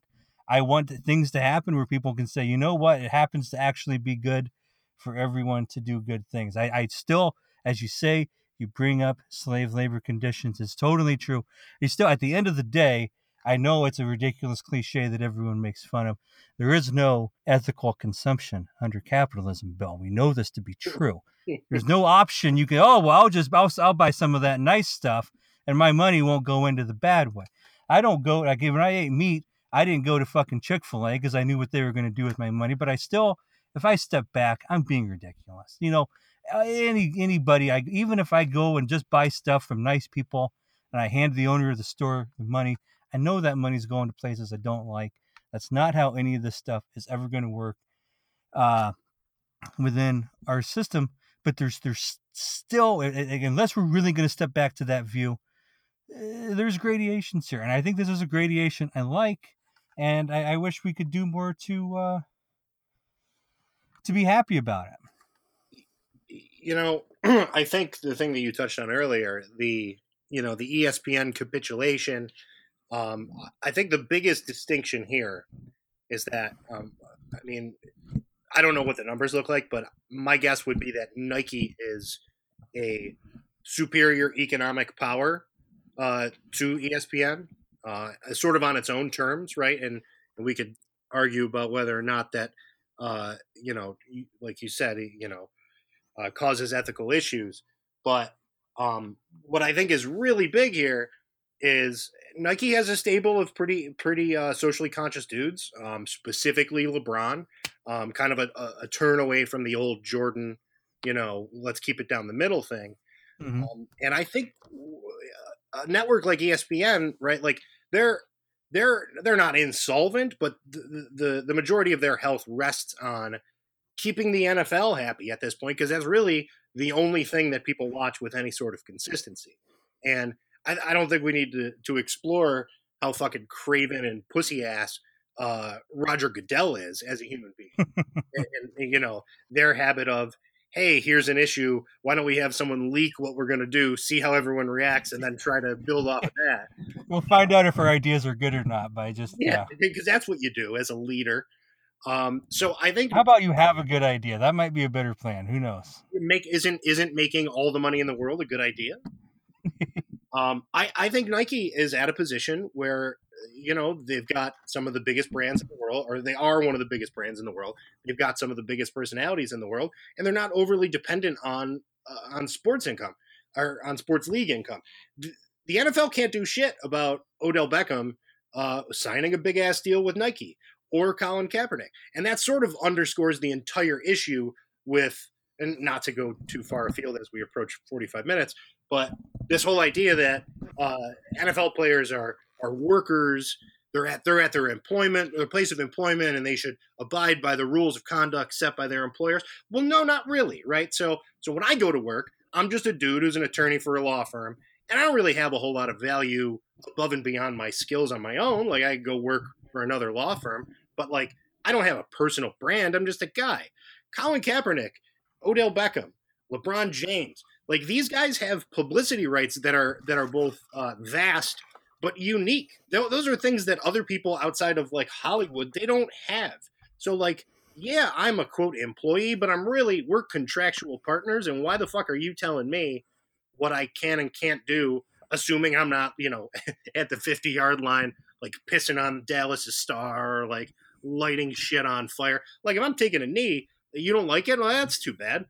i want things to happen where people can say you know what it happens to actually be good for everyone to do good things i, I still as you say you bring up slave labor conditions. It's totally true. You still, at the end of the day, I know it's a ridiculous cliche that everyone makes fun of. There is no ethical consumption under capitalism, Bill. We know this to be true. There's no option. You can, oh, well, I'll just, I'll, I'll buy some of that nice stuff and my money won't go into the bad way. I don't go, like, when I ate meat, I didn't go to fucking Chick fil A because I knew what they were going to do with my money. But I still, if I step back, I'm being ridiculous. You know, uh, any anybody, I, even if I go and just buy stuff from nice people and I hand the owner of the store the money, I know that money's going to places I don't like. That's not how any of this stuff is ever going to work uh, within our system. But there's there's still, unless we're really going to step back to that view, uh, there's gradations here, and I think this is a gradation I like, and I, I wish we could do more to uh, to be happy about it. You know, I think the thing that you touched on earlier, the you know the ESPN capitulation. Um, I think the biggest distinction here is that um, I mean I don't know what the numbers look like, but my guess would be that Nike is a superior economic power uh, to ESPN, uh, sort of on its own terms, right? And, we could argue about whether or not that, uh, you know, like you said, you know, uh, causes ethical issues. But um, what I think is really big here is Nike has a stable of pretty pretty uh, socially conscious dudes, um, specifically LeBron, um, kind of a, a, turn away from the old Jordan, you know, let's keep it down the middle thing. Mm-hmm. Um, and I think a network like ESPN, right? Like they're they're they're not insolvent, but the the, the majority of their health rests on keeping the NFL happy at this point because that's really the only thing that people watch with any sort of consistency. And I, I don't think we need to to explore how fucking craven and pussy ass uh, Roger Goodell is as a human being, and, and, you know their habit of hey, here's an issue. Why don't we have someone leak what we're going to do, see how everyone reacts, and then try to build off of that? we'll find out if our ideas are good or not by just yeah, because yeah. that's what you do as a leader. Um, so I think. How about you have a good idea? That might be a better plan. Who knows? Make isn't isn't making all the money in the world a good idea? um, I I think Nike is at a position where you know they've got some of the biggest brands in the world or they are one of the biggest brands in the world. They've got some of the biggest personalities in the world and they're not overly dependent on uh, on sports income or on sports league income. The nfl can't do shit about odell beckham uh, signing a big ass deal with nike or colin kaepernick and that sort of underscores the entire issue with and not to go too far afield as we approach 45 minutes but this whole idea that uh, nfl players are are workers. They're at they're at their employment, their place of employment, and they should abide by the rules of conduct set by their employers. Well, no, not really, right? So, so when I go to work, I'm just a dude who's an attorney for a law firm, and I don't really have a whole lot of value above and beyond my skills on my own. Like I go work for another law firm, but like I don't have a personal brand. I'm just a guy. Colin Kaepernick, Odell Beckham, LeBron James, like these guys have publicity rights that are that are both uh, vast but unique. Those are things that other people outside of like Hollywood they don't have. So like, yeah, I'm a quote employee, but I'm really we're contractual partners. And why the fuck are you telling me what I can and can't do, assuming I'm not, you know, at the 50 yard line, like pissing on Dallas's star or like lighting shit on fire. Like if I'm taking a knee, you don't like it, well, that's too bad.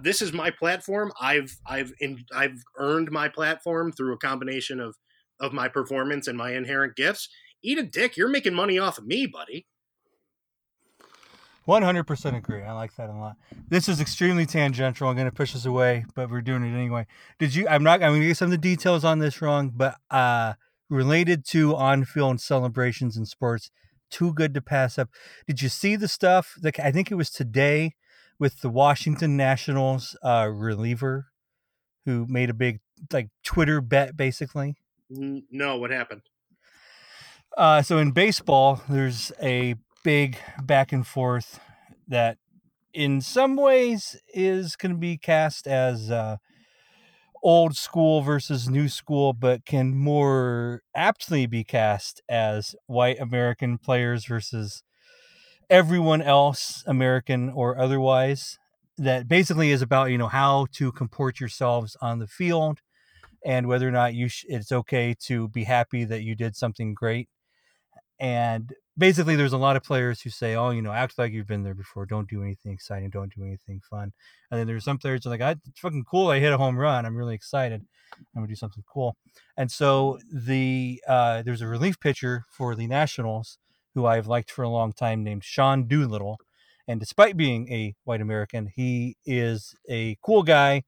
This is my platform. I've I've in, I've earned my platform through a combination of of my performance and my inherent gifts, eat a dick. You're making money off of me, buddy. 100% agree. I like that a lot. This is extremely tangential. I'm going to push this away, but we're doing it anyway. Did you, I'm not, I'm going to get some of the details on this wrong, but uh, related to on field celebrations in sports, too good to pass up. Did you see the stuff that I think it was today with the Washington Nationals uh, reliever who made a big like Twitter bet basically? No, what happened? Uh, so in baseball, there's a big back and forth that, in some ways, is going to be cast as uh, old school versus new school, but can more aptly be cast as white American players versus everyone else, American or otherwise. That basically is about you know how to comport yourselves on the field and whether or not you sh- it's okay to be happy that you did something great. And basically, there's a lot of players who say, "Oh, you know, act like you've been there before. Don't do anything exciting. Don't do anything fun." And then there's some players are like, "I "It's fucking cool. I hit a home run. I'm really excited. I'm gonna do something cool." And so the uh, there's a relief pitcher for the Nationals who I've liked for a long time named Sean Doolittle. And despite being a white American, he is a cool guy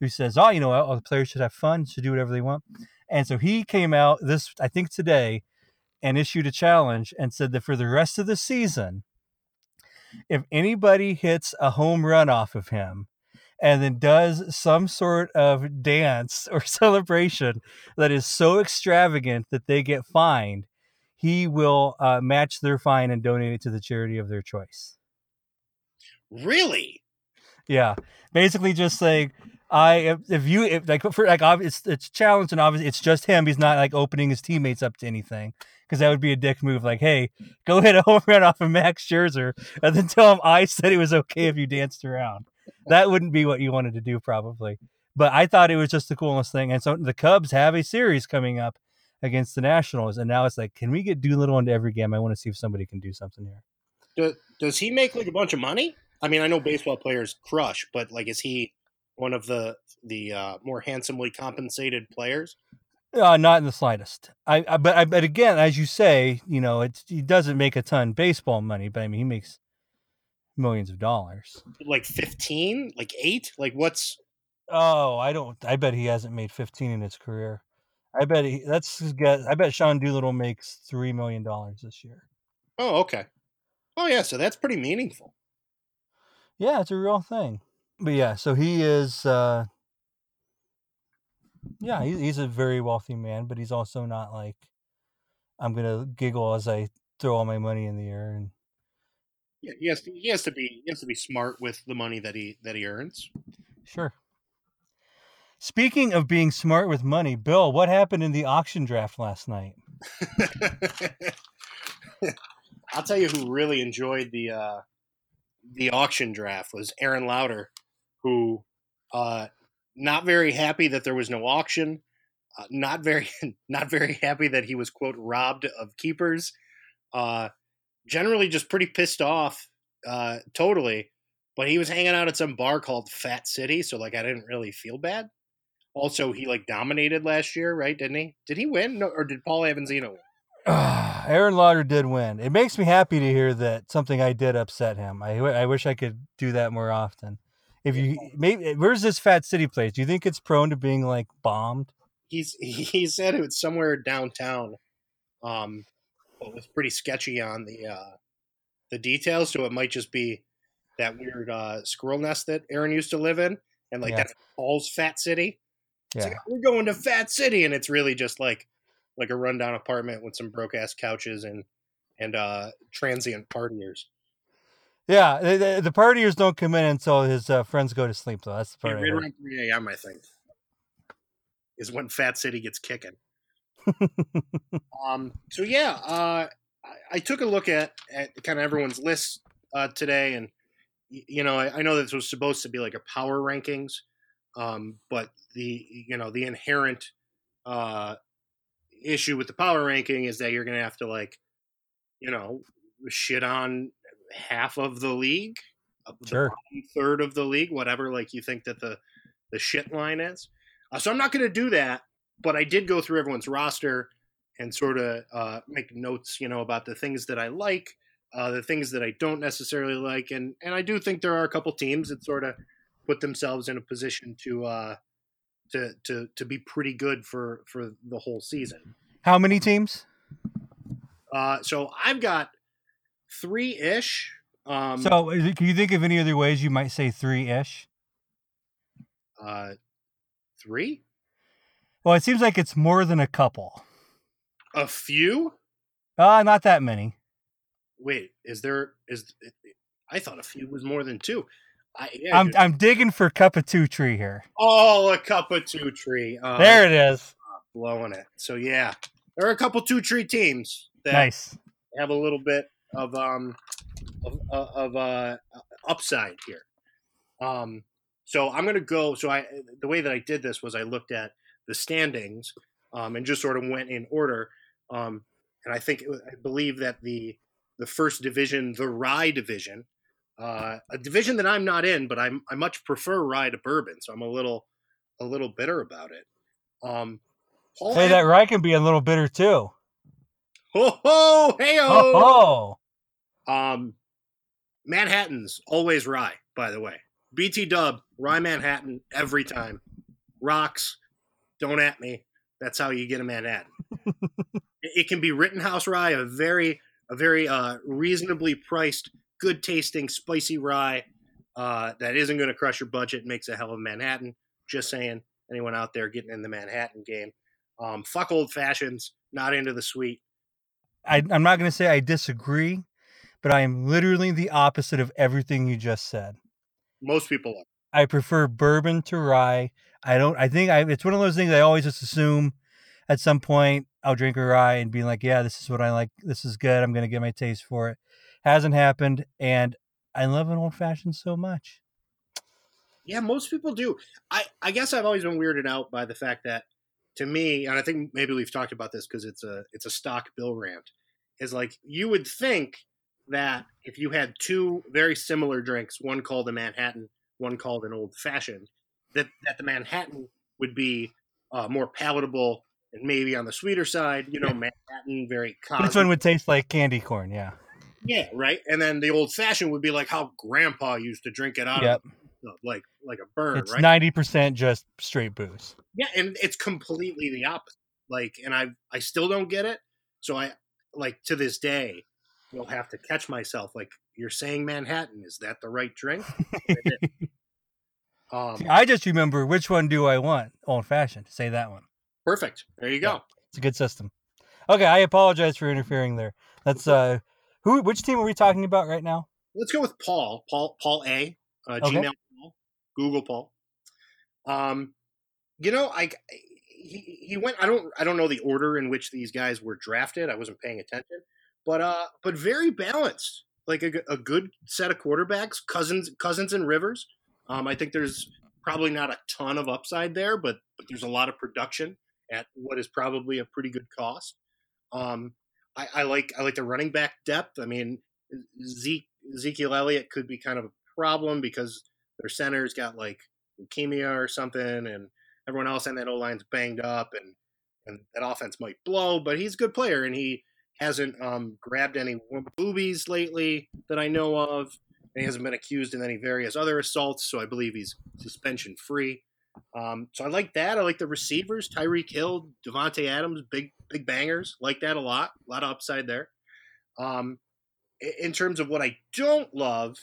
who says, "Oh, you know, all the players should have fun, should do whatever they want." And so he came out this, I think, today, and issued a challenge and said that for the rest of the season, if anybody hits a home run off of him, and then does some sort of dance or celebration that is so extravagant that they get fined, he will uh, match their fine and donate it to the charity of their choice. Really? Yeah, basically just saying, I if, if you if like for like obviously, it's it's challenged and obviously it's just him. He's not like opening his teammates up to anything because that would be a dick move. Like, hey, go hit a home run off of Max Scherzer and then tell him I said it was okay if you danced around. That wouldn't be what you wanted to do probably. But I thought it was just the coolest thing. And so the Cubs have a series coming up against the Nationals, and now it's like, can we get Doolittle into every game? I want to see if somebody can do something here. Does, does he make like a bunch of money? I mean, I know baseball players crush, but like, is he one of the the uh, more handsomely compensated players? Uh, not in the slightest. I, I but I, but again, as you say, you know, it he doesn't make a ton baseball money, but I mean, he makes millions of dollars. Like fifteen, like eight, like what's? Oh, I don't. I bet he hasn't made fifteen in his career. I bet he. That's his guess. I bet Sean Doolittle makes three million dollars this year. Oh, okay. Oh yeah, so that's pretty meaningful. Yeah, it's a real thing. But yeah, so he is. uh Yeah, he, he's a very wealthy man, but he's also not like I'm gonna giggle as I throw all my money in the air and. Yeah, he has to. He has to be. He has to be smart with the money that he that he earns. Sure. Speaking of being smart with money, Bill, what happened in the auction draft last night? I'll tell you who really enjoyed the uh, the auction draft was Aaron Lauder, who uh, not very happy that there was no auction, uh, not very not very happy that he was quote robbed of keepers, uh, generally just pretty pissed off, uh, totally. But he was hanging out at some bar called Fat City, so like I didn't really feel bad. Also, he like dominated last year, right? Didn't he? Did he win, no, or did Paul Avanzino win? Aaron Lauder did win. It makes me happy to hear that something I did upset him. I, I wish I could do that more often. If you maybe where's this Fat City place? Do you think it's prone to being like bombed? He's he said it was somewhere downtown. Um, it was pretty sketchy on the uh, the details, so it might just be that weird uh, squirrel nest that Aaron used to live in, and like Yeah. that's Paul's Fat City. Yeah. like, we're going to Fat City, and it's really just like like a rundown apartment with some broke ass couches and and uh transient partiers. Yeah, the, the, partiers don't come in until his uh, friends go to sleep, though. That's the Yeah, part. I right around 3 a.m. I think is when Fat City gets kicking. um. So yeah, uh, I, I took a look at at kind of everyone's list uh, today, and y- you know, I, I know this was supposed to be like a power rankings, um, but the you know the inherent uh, issue with the power ranking is that you're going to have to like, you know, shit on half of the league, to Sure. one third of the league, whatever like you think that the the shit line is. Uh, so I'm not going to do that, but I did go through everyone's roster and sort of uh, make notes, you know, about the things that I like, uh, the things that I don't necessarily like, and and I do think there are a couple teams that sort of put themselves in a position to uh, to to to be pretty good for for the whole season. How many teams? Uh, so I've got three ish. Um, So, is it- can you think of any other ways you might say three ish? uh, three, Well, it seems like it's more than a couple. a few. Uh, not that many. Wait, is there is? I thought a few was more than two. I, yeah, I'm. I'm digging for cup of two tree here. oh, a cup of two tree. Uh, there it is. blowing it. So yeah, there are a couple two tree teams that Nice. have a little bit of um of, of uh upside here. Um, so I'm gonna go. So I the way that I did this was I looked at the standings um, and just sort of went in order. Um, and I think I believe that the the first division, the Rye division, uh, a division that I'm not in, but I'm I much prefer Rye to Bourbon, so I'm a little a little bitter about it. Um, Paul Say Ab- that Rye can be a little bitter too. Ho ho hey Oh, Um, Manhattan's always rye, by the way. BT Dub, rye Manhattan every time. Rocks, don't at me. That's how you get a Manhattan. it, it can be Rittenhouse rye, a very, a very uh, reasonably priced, good tasting, spicy rye. uh, that isn't going to crush your budget, makes a hell of a Manhattan. Just saying, anyone out there getting in the Manhattan game, um, fuck old fashions, not into the sweet. I, I'm not going to say I disagree, but I am literally the opposite of everything you just said. Most people are. I prefer bourbon to rye. I don't. I think I. It's one of those things I always just assume. At some point, I'll drink a rye and be like, "Yeah, this is what I like. This is good. I'm gonna get my taste for it." Hasn't happened, and I love an old fashioned so much. Yeah, most people do. I I guess I've always been weirded out by the fact that to me, and I think maybe we've talked about this because it's a it's a stock bill rant. Is like you would think that if you had two very similar drinks, one called a Manhattan, one called an old fashioned, that that the Manhattan would be uh, more palatable and maybe on the sweeter side. You know, Manhattan very. Common this one would taste like candy corn. Yeah. Yeah, right. And then the old fashioned would be like how Grandpa used to drink it out Yep. of like like a burn, It's right? ninety percent just straight booze. Yeah, and it's completely the opposite. Like, and I I still don't get it. So I like to this day, will have to catch myself. Like, you're saying Manhattan, is that the right drink? um, I just remember which one do I want? Old fashioned. Say that one. perfect. There you go. Yeah. It's a good system. Okay, I apologize for interfering there. That's uh, who? Which team are we talking about right now? Let's go with Paul. Paul Paul A. Uh, Okay. Gmail Paul. Google Paul. Um, you know, I he, he went. I don't I don't know the order in which these guys were drafted. I wasn't paying attention, but uh, but very balanced. Like a, a good set of quarterbacks, Cousins Cousins and Rivers. Um, I think there's probably not a ton of upside there, but, but there's a lot of production at what is probably a pretty good cost. Um, I, I like I like the running back depth. I mean, Zeke Ezekiel Elliott could be kind of a problem because their center's got like leukemia or something, and everyone else on that O line's banged up, and and that offense might blow. But he's a good player, and he hasn't um, grabbed any boobies lately that I know of. And he hasn't been accused in any various other assaults, so I believe he's suspension free. Um, so I like that. I like the receivers: Tyreek Hill, Davante Adams, big big bangers. Like that a lot. A lot of upside there. Um, in terms of what I don't love,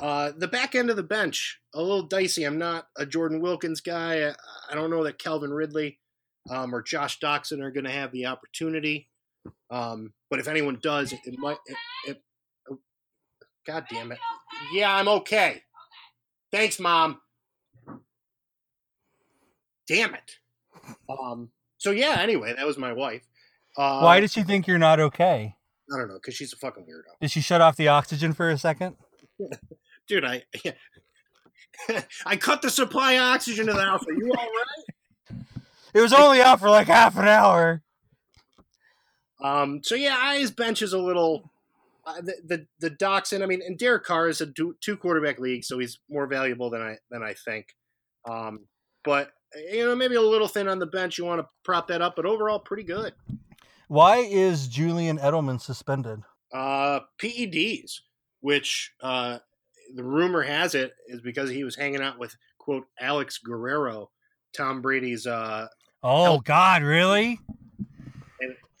uh, the back end of the bench a little dicey. I'm not a Jordan Wilkins guy. I, don't know that Calvin Ridley um, or Josh Doctson are going to have the opportunity. Um, but if anyone does, it, it might. It, it, oh, God damn it! Yeah, I'm okay. Thanks, mom. Damn it. Um. So yeah. Anyway, that was my wife. Uh, Why does she think you're not okay? I don't know because she's a fucking weirdo. Did she shut off the oxygen for a second? dude, I I cut the supply of oxygen to the house. Are you all right? It was only off for like half an hour. Um, so yeah, his bench is a little. Uh, the the the Dachshund. I mean, and Derek Carr is a two, two quarterback league, so he's more valuable than I than I think. Um, but you know, maybe a little thin on the bench. You want to prop that up, but overall, pretty good. Why is Julian Edelman suspended? Uh, PEDs, which uh, the rumor has it is because he was hanging out with quote Alex Guerrero, Tom Brady's uh, Oh God, really?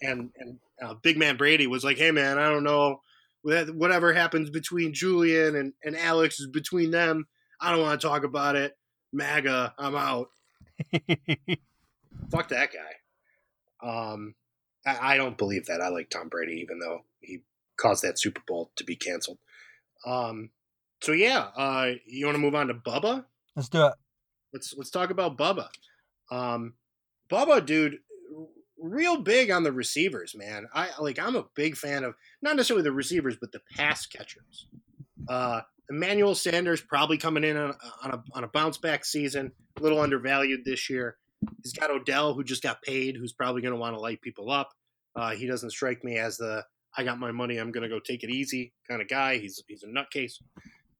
and and uh, Big Man Brady was like, "Hey man, I don't know whatever happens between Julian and and Alex is between them. I don't want to talk about it. MAGA, I'm out. Fuck that guy. Um, I, I don't believe that. I like Tom Brady, even though he caused that Super Bowl to be canceled. Um, so yeah, uh, you want to move on to Bubba? Let's do it. let's let's talk about Bubba. Um, Bubba, dude, real big on the receivers, man. I like. I'm a big fan of not necessarily the receivers, but the pass catchers. Uh, Emmanuel Sanders probably coming in on, on a on a bounce back season, a little undervalued this year. He's got Odell, who just got paid, who's probably going to want to light people up. Uh, he doesn't strike me as the I got my money, I'm going to go take it easy kind of guy. He's he's a nutcase.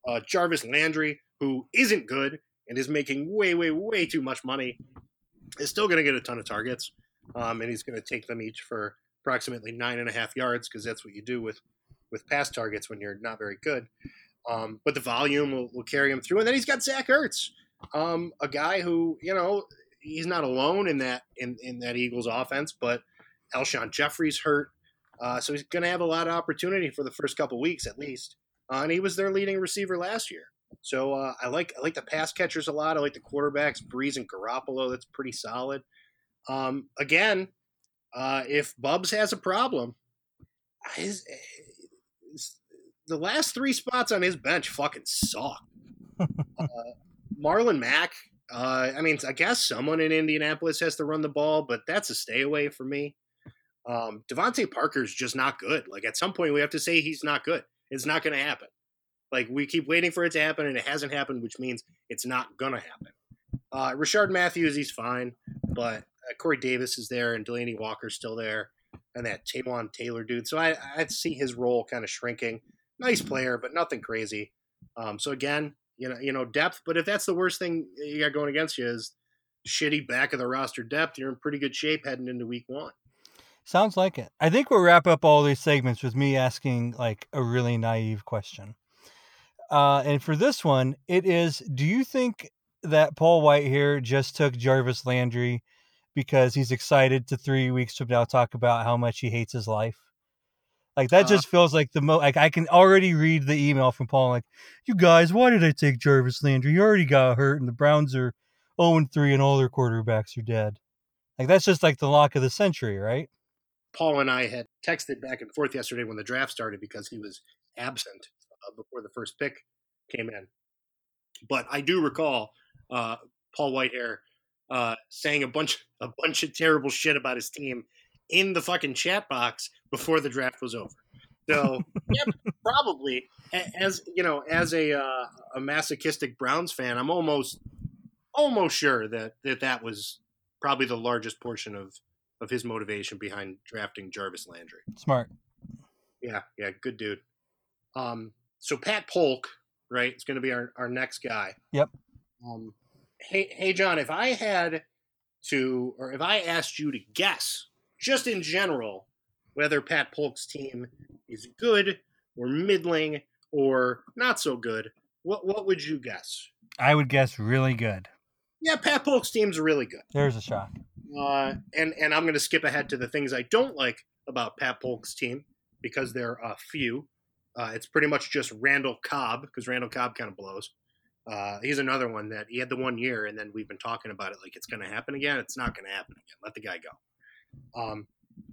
Uh, Jarvis Landry, who isn't good and is making way, way, way too much money, is still going to get a ton of targets, um, and he's going to take them each for approximately nine and a half yards because that's what you do with with pass targets when you're not very good. Um, but the volume will, will carry him through, and then he's got Zach Ertz, um, a guy who you know he's not alone in that in, in that Eagles offense, but Alshon Jeffery's hurt, uh, so he's going to have a lot of opportunity for the first couple weeks at least. Uh, and he was their leading receiver last year. So uh, I like I like the pass catchers a lot. I like the quarterbacks, Brees and Garoppolo. That's pretty solid. Um, again, uh, if Bubs has a problem, his, the last three spots on his bench fucking suck. uh, Marlon Mack. Uh, I mean, I guess someone in Indianapolis has to run the ball, but that's a stay away for me. Um, DeVante Parker's just not good. Like at some point, we have to say he's not good. It's not going to happen. Like we keep waiting for it to happen, and it hasn't happened, which means it's not gonna happen. Uh, Rishard Matthews, he's fine, but uh, Corey Davis is there, and Delanie Walker's still there, and that Taywan Taylor dude. So I I see his role kind of shrinking. Nice player, but nothing crazy. Um, so again, you know, you know, depth. But if that's the worst thing you got going against you is shitty back of the roster depth, you're in pretty good shape heading into week one. Sounds like it. I think we'll wrap up all these segments with me asking like a really naive question. Uh, and for this one, it is Do you think that Paul Whitehair just took Jarvis Landry because he's excited to three weeks from now talk about how much he hates his life? Like that uh, just feels like the most. Like I can already read the email from Paul. Like, you guys, why did I take Jarvis Landry? He already got hurt, and the Browns are zero oh and three, and all their quarterbacks are dead. Like that's just like the lock of the century, right? Paul and I had texted back and forth yesterday when the draft started because he was absent uh, before the first pick came in. But I do recall uh, Paul Whitehair uh, saying a bunch a bunch of terrible shit about his team in the fucking chat box before the draft was over. So yeah, probably as you know, as a uh, a masochistic Browns fan, I'm almost almost sure that that that was probably the largest portion of of his motivation behind drafting Jarvis Landry. Smart. Yeah, yeah, good dude. Um, so Pat Polk, right, is going to be our, our next guy. Yep. Um, hey, hey, John, if I had to, or if I asked you to guess, just in general, whether Pat Polk's team is good or middling or not so good, what what would you guess? I would guess really good. Yeah, Pat Polk's team's really good. There's a shock. Uh, and and I'm going to skip ahead to the things I don't like about Pat Polk's team because there are a few. Uh, it's pretty much just Randall Cobb because Randall Cobb kind of blows. Uh, he's another one that he had the one year, and then we've been talking about it like it's going to happen again. It's not going to happen again. Let the guy go. Um,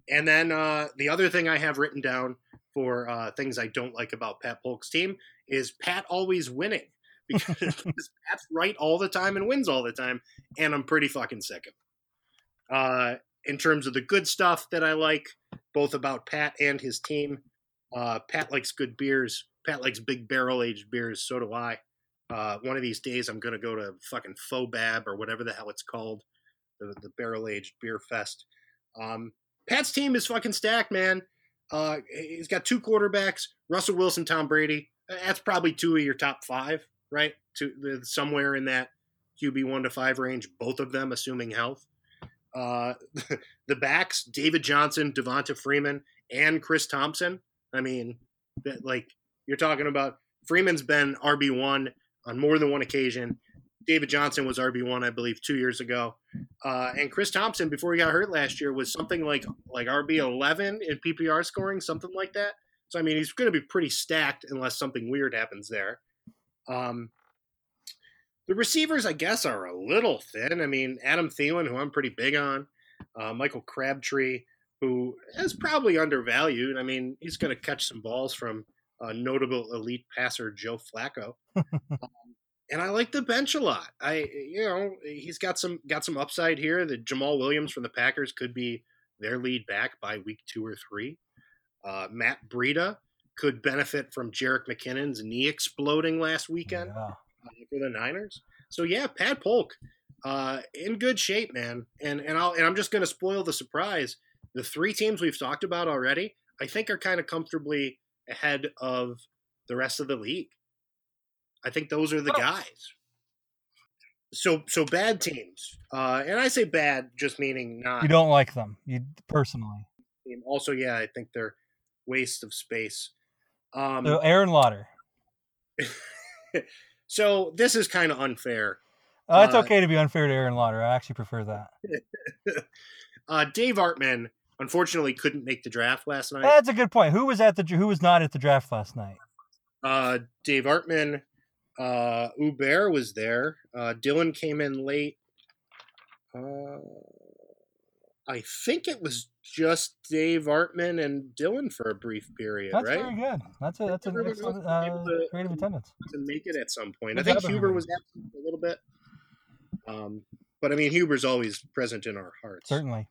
and then uh, the other thing I have written down for uh, things I don't like about Pat Polk's team is Pat always winning because Pat's right all the time and wins all the time, and I'm pretty fucking sick of. It. Uh, in terms of the good stuff that I like, both about Pat and his team, uh, Pat likes good beers. Pat likes big barrel aged beers. So do I. Uh, one of these days, I'm going to go to fucking Fobab or whatever the hell it's called, the, the barrel aged beer fest. Um, Pat's team is fucking stacked, man. Uh, he's got two quarterbacks, Russell Wilson, Tom Brady. That's probably two of your top five, right? To somewhere in that QB one to five range, both of them, assuming health. Uh, the backs, David Johnson, Devonta Freeman, and Chris Thompson. I mean, that like you're talking about Freeman's been RB one on more than one occasion. David Johnson was RB one, I believe, two years ago, uh, and Chris Thompson before he got hurt last year was something like like RB eleven in PPR scoring, something like that. So I mean, he's going to be pretty stacked unless something weird happens there. Um, the receivers, I guess, are a little thin. I mean, Adam Thielen, who I'm pretty big on, uh, Michael Crabtree, who is probably undervalued. I mean, he's going to catch some balls from a notable elite passer Joe Flacco. and I like the bench a lot. I you know, he's got some got some upside here. The Jamaal Williams from the Packers could be their lead back by week 2 or 3. Uh, Matt Breida could benefit from Jerick McKinnon's knee exploding last weekend yeah. uh, for the Niners. So yeah, Pat Polk uh, in good shape, man. And and I'll and I'm just going to spoil the surprise the three teams we've talked about already, I think are kind of comfortably ahead of the rest of the league. I think those are the oh. guys. So so bad teams, uh, and I say bad just meaning not. You don't like them, you personally. Also, yeah, I think they're waste of space. Um, so Aaron Lauder. so this is kind of unfair. Uh, it's uh, okay to be unfair to Aaron Lauder. I actually prefer that. uh, Dave Artman unfortunately couldn't make the draft last night. That's a good point. Who was at the who was not at the draft last night? Uh, Dave Artman, Uh, Huber was there. Uh, Dylan came in late. Uh, I think it was just Dave Artman and Dylan for a brief period, That's right? very good. That's a that's a excellent else was able uh, to- creative attendance. to make it at some point. Good I think Huber was absent a little bit. Um, but I mean, Huber's always present in our hearts. Certainly.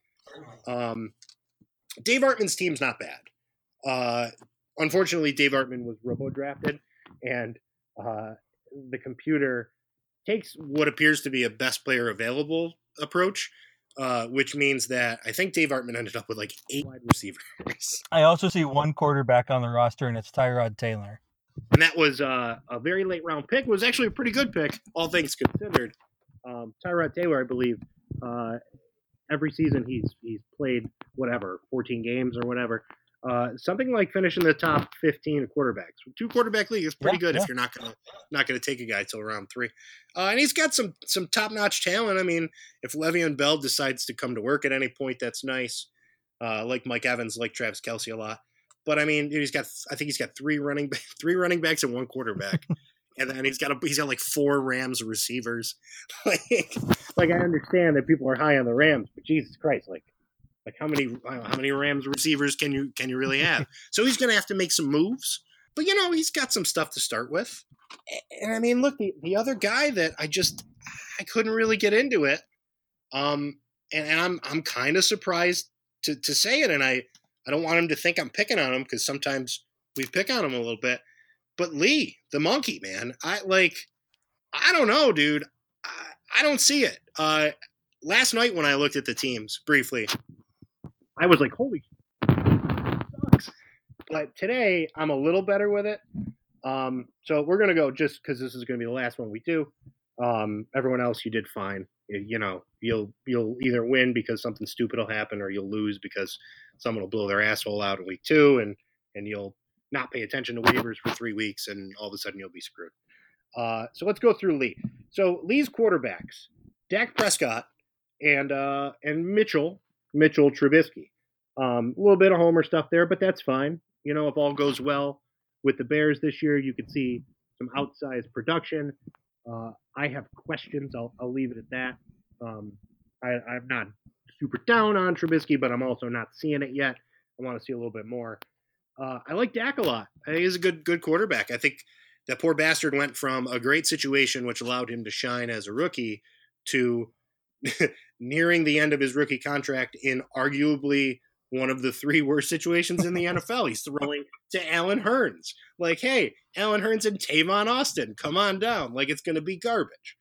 Um, Dave Artman's team's not bad. Uh, unfortunately, Dave Artman was robo drafted, and uh, the computer takes what appears to be a best player available approach, uh, which means that I think Dave Artman ended up with like eight wide receivers. I also see one quarterback on the roster, and it's Tyrod Taylor. and that was uh, a very late round pick. It was actually a pretty good pick, all things considered. Um, Tyrod Taylor, I believe, uh, every season he's he's played whatever, 14 games or whatever. Uh, something like finishing the top 15 quarterbacks. Two quarterback league is pretty Yeah, good yeah. if you're not gonna not gonna take a guy till round three. Uh, and he's got some some top notch talent. I mean, if Le'Veon Bell decides to come to work at any point, that's nice. Uh, like Mike Evans, like Travis Kelce a lot. But I mean, he's got I think he's got three running three running backs and one quarterback, and then he's got a, he's got like four Rams receivers. like, like I understand that people are high on the Rams, but Jesus Christ, like like how many how many Rams receivers can you can you really have? so he's gonna have to make some moves. But you know, he's got some stuff to start with. And I mean, look, the, the other guy that I just I couldn't really get into it. Um, and, and I'm I'm kind of surprised to, to say it, and I I don't want him to think I'm picking on him because sometimes we pick on him a little bit. But Lee, the monkey man, I like I don't know, dude. I, I don't see it. Uh, last night when I looked at the teams briefly, I was like, holy sucks. But today I'm a little better with it. Um, so we're gonna go just because this is gonna be the last one we do. Um, everyone else, you did fine. You, you know, you'll you'll either win because something stupid will happen, or you'll lose because someone will blow their asshole out in week two, and and you'll not pay attention to waivers for three weeks, and all of a sudden you'll be screwed. Uh, so let's go through Lee. So Lee's quarterbacks: Dak Prescott and uh, and Mitchell Mitchell Trubisky. Um, a little bit of homer stuff there, but that's fine. You know, if all goes well with the Bears this year, you could see some outsized production. Uh, I have questions. I'll, I'll leave it at that. Um, I, I'm not super down on Trubisky, but I'm also not seeing it yet. I want to see a little bit more. Uh, I like Dak a lot. I think he's a good good quarterback. I think that poor bastard went from a great situation, which allowed him to shine as a rookie, to nearing the end of his rookie contract in arguably one of the three worst situations in the NFL. He's throwing to Allen Hurns. Like, hey, Allen Hurns and Tavon Austin, come on down. Like, it's going to be garbage.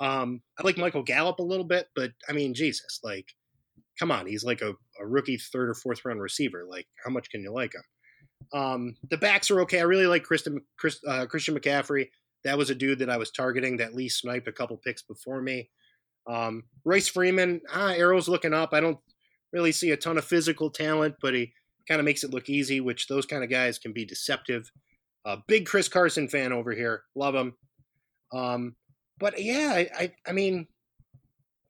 Um, I like Michael Gallup a little bit, but I mean, Jesus, like, come on. He's like a, a rookie third or fourth round receiver. Like, how much can you like him? Um, the backs are okay. I really like Christian, Chris, uh, Christian McCaffrey. That was a dude that I was targeting that Lee sniped a couple picks before me. Um, Royce Freeman, ah, arrows looking up. I don't really see a ton of physical talent, but he kind of makes it look easy, which those kind of guys can be deceptive. Uh, big Chris Carson fan over here, love him. Um, but yeah, I, I, I mean,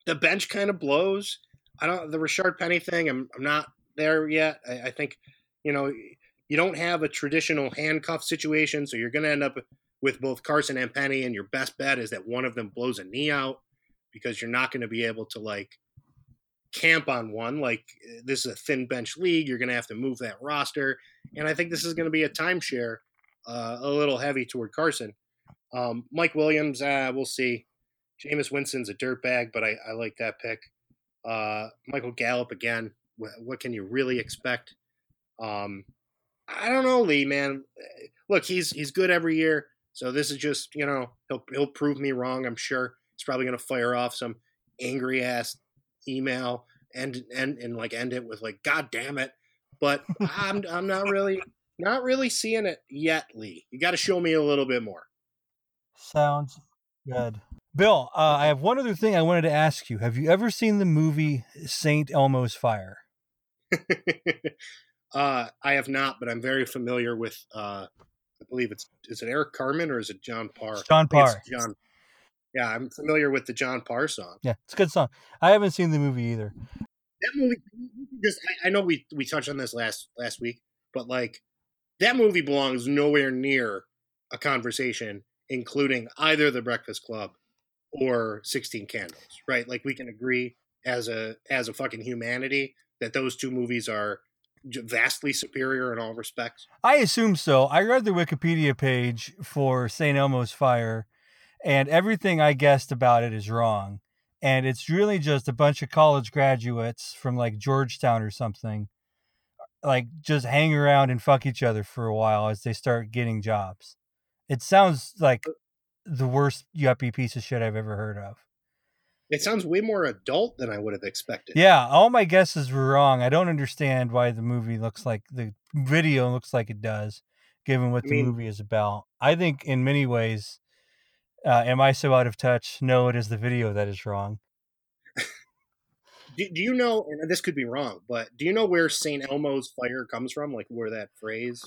the bench kind of blows. I don't the Rashaad Penny thing. I'm, I'm not there yet. I, I think, you know, you don't have a traditional handcuff situation, so you're going to end up with both Carson and Penny, and your best bet is that one of them blows a knee out because you're not going to be able to like camp on one. Like this is a thin bench league. You're going to have to move that roster. And I think this is going to be a timeshare, uh, a little heavy toward Carson. Um, Mike Williams, uh, we'll see. Jameis Winston's a dirtbag, but I, I like that pick. Uh, Michael Gallup again. What, what can you really expect? Um, I don't know, Lee. Man, look, he's he's good every year. So this is just you know he'll he'll prove me wrong. I'm sure he's probably going to fire off some angry ass email and and and like end it with like God damn it. But I'm I'm not really not really seeing it yet, Lee. You got to show me a little bit more. Sounds good. Bill, uh, I have one other thing I wanted to ask you. Have you ever seen the movie Saint Elmo's Fire? uh, I have not, but I'm very familiar with. Uh, I believe it's is it Eric Carmen or is it John Parr? John Parr. John. Yeah, I'm familiar with the John Parr song. Yeah, it's a good song. I haven't seen the movie either. That movie, just I, I know we we touched on this last last week, but like that movie belongs nowhere near a conversation including either the Breakfast Club or Sixteen Candles, right? Like we can agree as a as a fucking humanity that those two movies are vastly superior in all respects. I assume so. I read the Wikipedia page for St. Elmo's Fire, and everything I guessed about it is wrong. And it's really just a bunch of college graduates from like Georgetown or something, like just hang around and fuck each other for a while as they start getting jobs. It sounds like uh the worst yuppie piece of shit I've ever heard of. It sounds way more adult than I would have expected. Yeah, all my guesses were wrong. I don't understand why the movie looks like the video looks like it does, given what I the mean- movie is about. I think in many ways, uh, am I so out of touch? No, it is the video that is wrong. Do, do you know, and this could be wrong, but do you know where St. Elmo's fire comes from? Like where that phrase,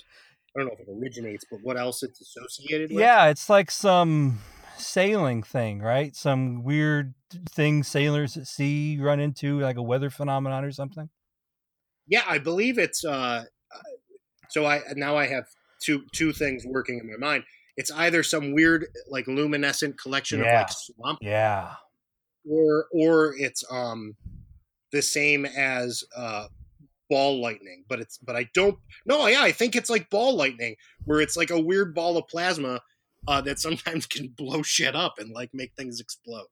I don't know if it originates, but what else it's associated with? Yeah, it's like some sailing thing, right? Some weird thing sailors at sea run into, like a weather phenomenon or something. Yeah, I believe it's, uh, uh, so I, now I have two, two things working in my mind. It's either some weird, like luminescent collection of like swamp Yeah. or, or it's, um, the same as, uh, ball lightning, but it's, but I don't, no, yeah, I think it's like ball lightning where it's like a weird ball of plasma uh, that sometimes can blow shit up and like make things explode.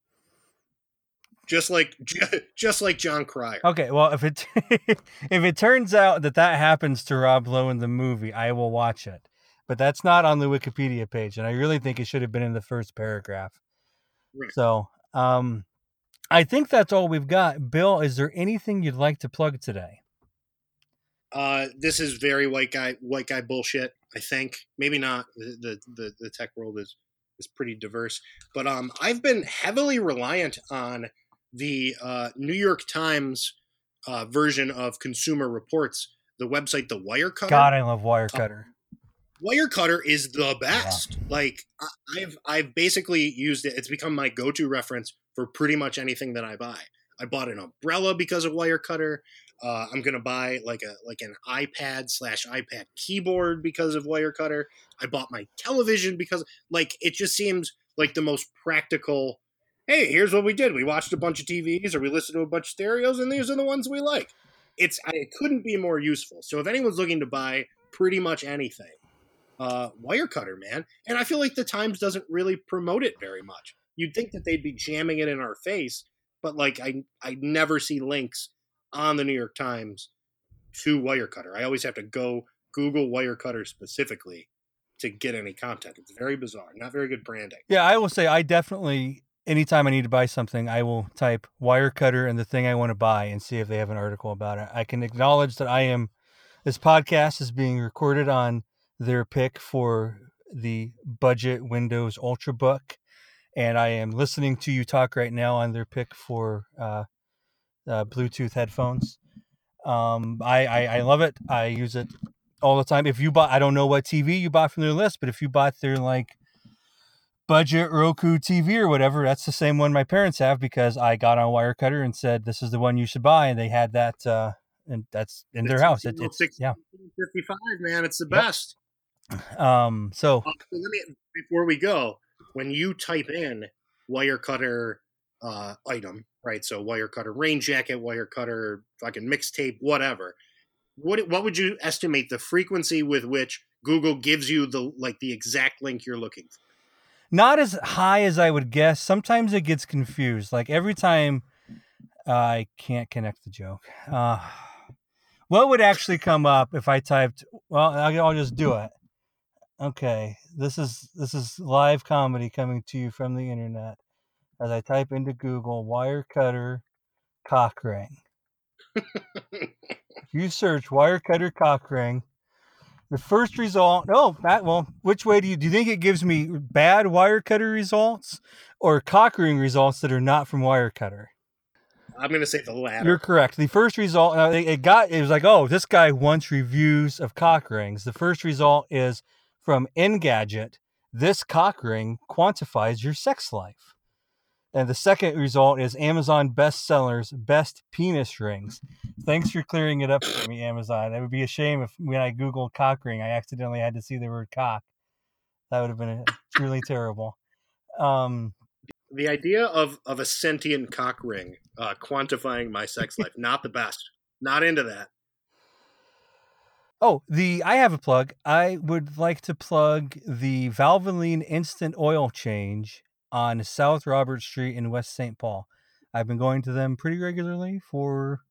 Just like just like Jon Cryer. Okay, well, if it if it turns out that that happens to Rob Lowe in the movie, I will watch it. But that's not on the Wikipedia page, and I really think it should have been in the first paragraph. Right. So, um, I think that's all we've got. Bill, is there anything you'd like to plug today? Uh, this is very white guy white guy bullshit. I think maybe not. The the the, tech world is is pretty diverse, but um, I've been heavily reliant on the uh, New York Times uh, version of Consumer Reports, the website The Wirecutter. God, I love Wirecutter. Wirecutter is the best. Like I- I've I've basically used it. It's become my go-to reference for pretty much anything that I buy. I bought an umbrella because of Wirecutter. Uh, I'm gonna buy like a like an iPad slash iPad keyboard because of Wirecutter. I bought my television because like it just seems like the most practical. Hey, here's what we did. We watched a bunch of TVs or we listened to a bunch of stereos, and these are the ones we like. It's it couldn't be more useful. So if anyone's looking to buy pretty much anything, uh, Wirecutter, man. And I feel like the Times doesn't really promote it very much. You'd think that they'd be jamming it in our face, but like I I never see links on the New York Times to Wirecutter. I always have to go Google Wirecutter specifically to get any content. It's very bizarre. Not very good branding. Yeah, I will say I definitely anytime I need to buy something, I will type Wirecutter and the thing I want to buy and see if they have an article about it. I can acknowledge that I am this podcast is being recorded on their pick for the budget Windows Ultrabook, and I am listening to you talk right now on their pick for uh, uh, Bluetooth headphones. Um, I, I I love it. I use it all the time. If you bought, I don't know what TV you bought from their list, but if you bought their like budget Roku TV or whatever, that's the same one my parents have because I got on Wirecutter and said this is the one you should buy, and they had that, uh, and that's in their house. It, it's yeah. 55, man. It's the Yep. best. Um. So Uh, so let me before we go, when you type in Wirecutter uh, item, right? So Wirecutter rain jacket, Wirecutter fucking mixtape, whatever. What what would you estimate the frequency with which Google gives you the like the exact link you're looking for? not as high as I would guess. Sometimes it gets confused. Like every time, uh, I can't connect the joke. Uh, what would actually come up if I typed? Well, I'll, I'll just do it. Okay, this is this is live comedy coming to you from the internet. As I type into Google Wirecutter cock ring. if you search Wirecutter cock ring, the first result. Oh, that well. Which way do you do you think it gives me bad Wirecutter results or cock ring results that are not from Wirecutter? I'm gonna say the latter. You're correct. The first result, uh, it it got, it was like, oh, this guy wants reviews of cock rings. The first result is from Engadget. This cock ring quantifies your sex life. And the second result is Amazon bestsellers, best penis rings. Thanks for clearing it up for me, Amazon. It would be a shame if when I Googled cock ring, I accidentally had to see the word cock. That would have been really terrible. Um, the idea of of a sentient cock ring uh, quantifying my sex life not the best. Not into that. Oh, the I have a plug. I would like to plug the Valvoline Instant Oil Change on South Robert Street in West St. Paul. I've been going to them pretty regularly for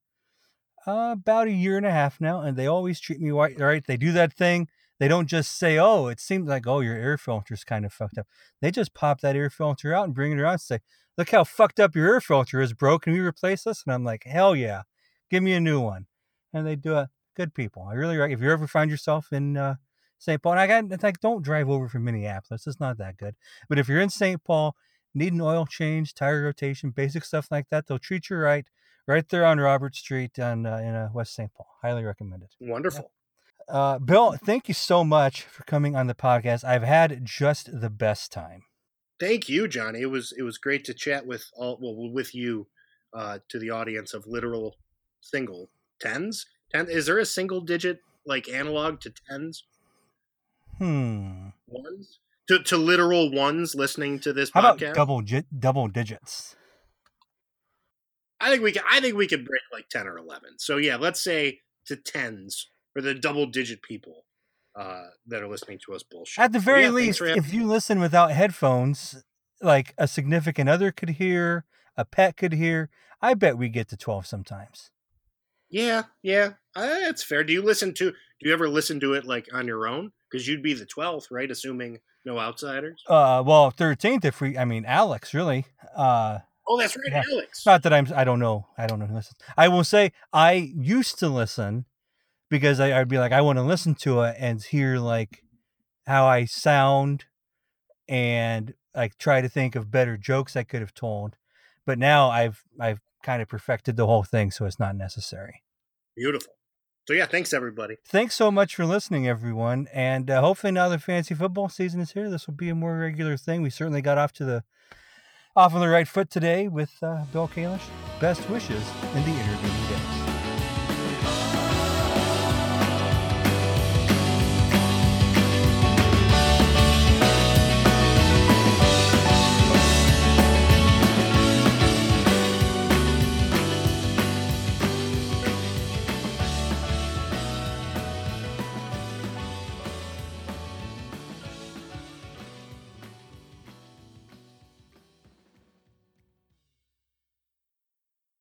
uh, about a year and a half now, and they always treat me right. Right? They do that thing. They don't just say, "Oh, it seems like oh your air filter's kind of fucked up." They just pop that air filter out and bring it around and say, "Look how fucked up your air filter is, bro. Can we replace this?" And I'm like, "Hell yeah, give me a new one." And they do it. Good people. I really like if you ever find yourself in uh, St. Paul, and I got like don't drive over from Minneapolis. It's not that good. But if you're in St. Paul, need an oil change, tire rotation, basic stuff like that, they'll treat you right right there on Robert Street on uh, in uh, West St. Paul. Highly recommended. Wonderful. Uh, Bill, thank you so much for coming on the podcast. I've had just the best time. Thank you, Johnny. It was it was great to chat with all well with you uh, to the audience of literal single tens. Is there a single digit like analog to tens? Hmm. Ones to to literal ones listening to this How podcast. about double double digits? I think we can. I think we could break like ten or eleven. So yeah, let's say to tens for the double digit people uh, that are listening to us bullshit. At the very Yeah, least, if you listen without headphones, like a significant other could hear, a pet could hear, I bet we get to 12 sometimes. Yeah, yeah, uh, that's fair. Do you listen to? Do you ever listen to it like on your own? Because you'd be the twelfth, right? Assuming no outsiders. Uh, well, 13th if we, I mean, Alex, really. Uh, Oh, that's right, Yeah. Alex. not that I'm, I don't know. I don't know who listens. I will say I used to listen because I, I'd be like, I want to listen to it and hear like how I sound and like try to think of better jokes I could have told. But now I've, I've kind of perfected the whole thing. So it's not necessary. Beautiful. So yeah, thanks everybody. Thanks so much for listening, everyone. And uh, hopefully now the fantasy football season is here. This will be a more regular thing. We certainly got off to the off on the right foot today with uh, Bill Kalish. Best wishes in the intervening days.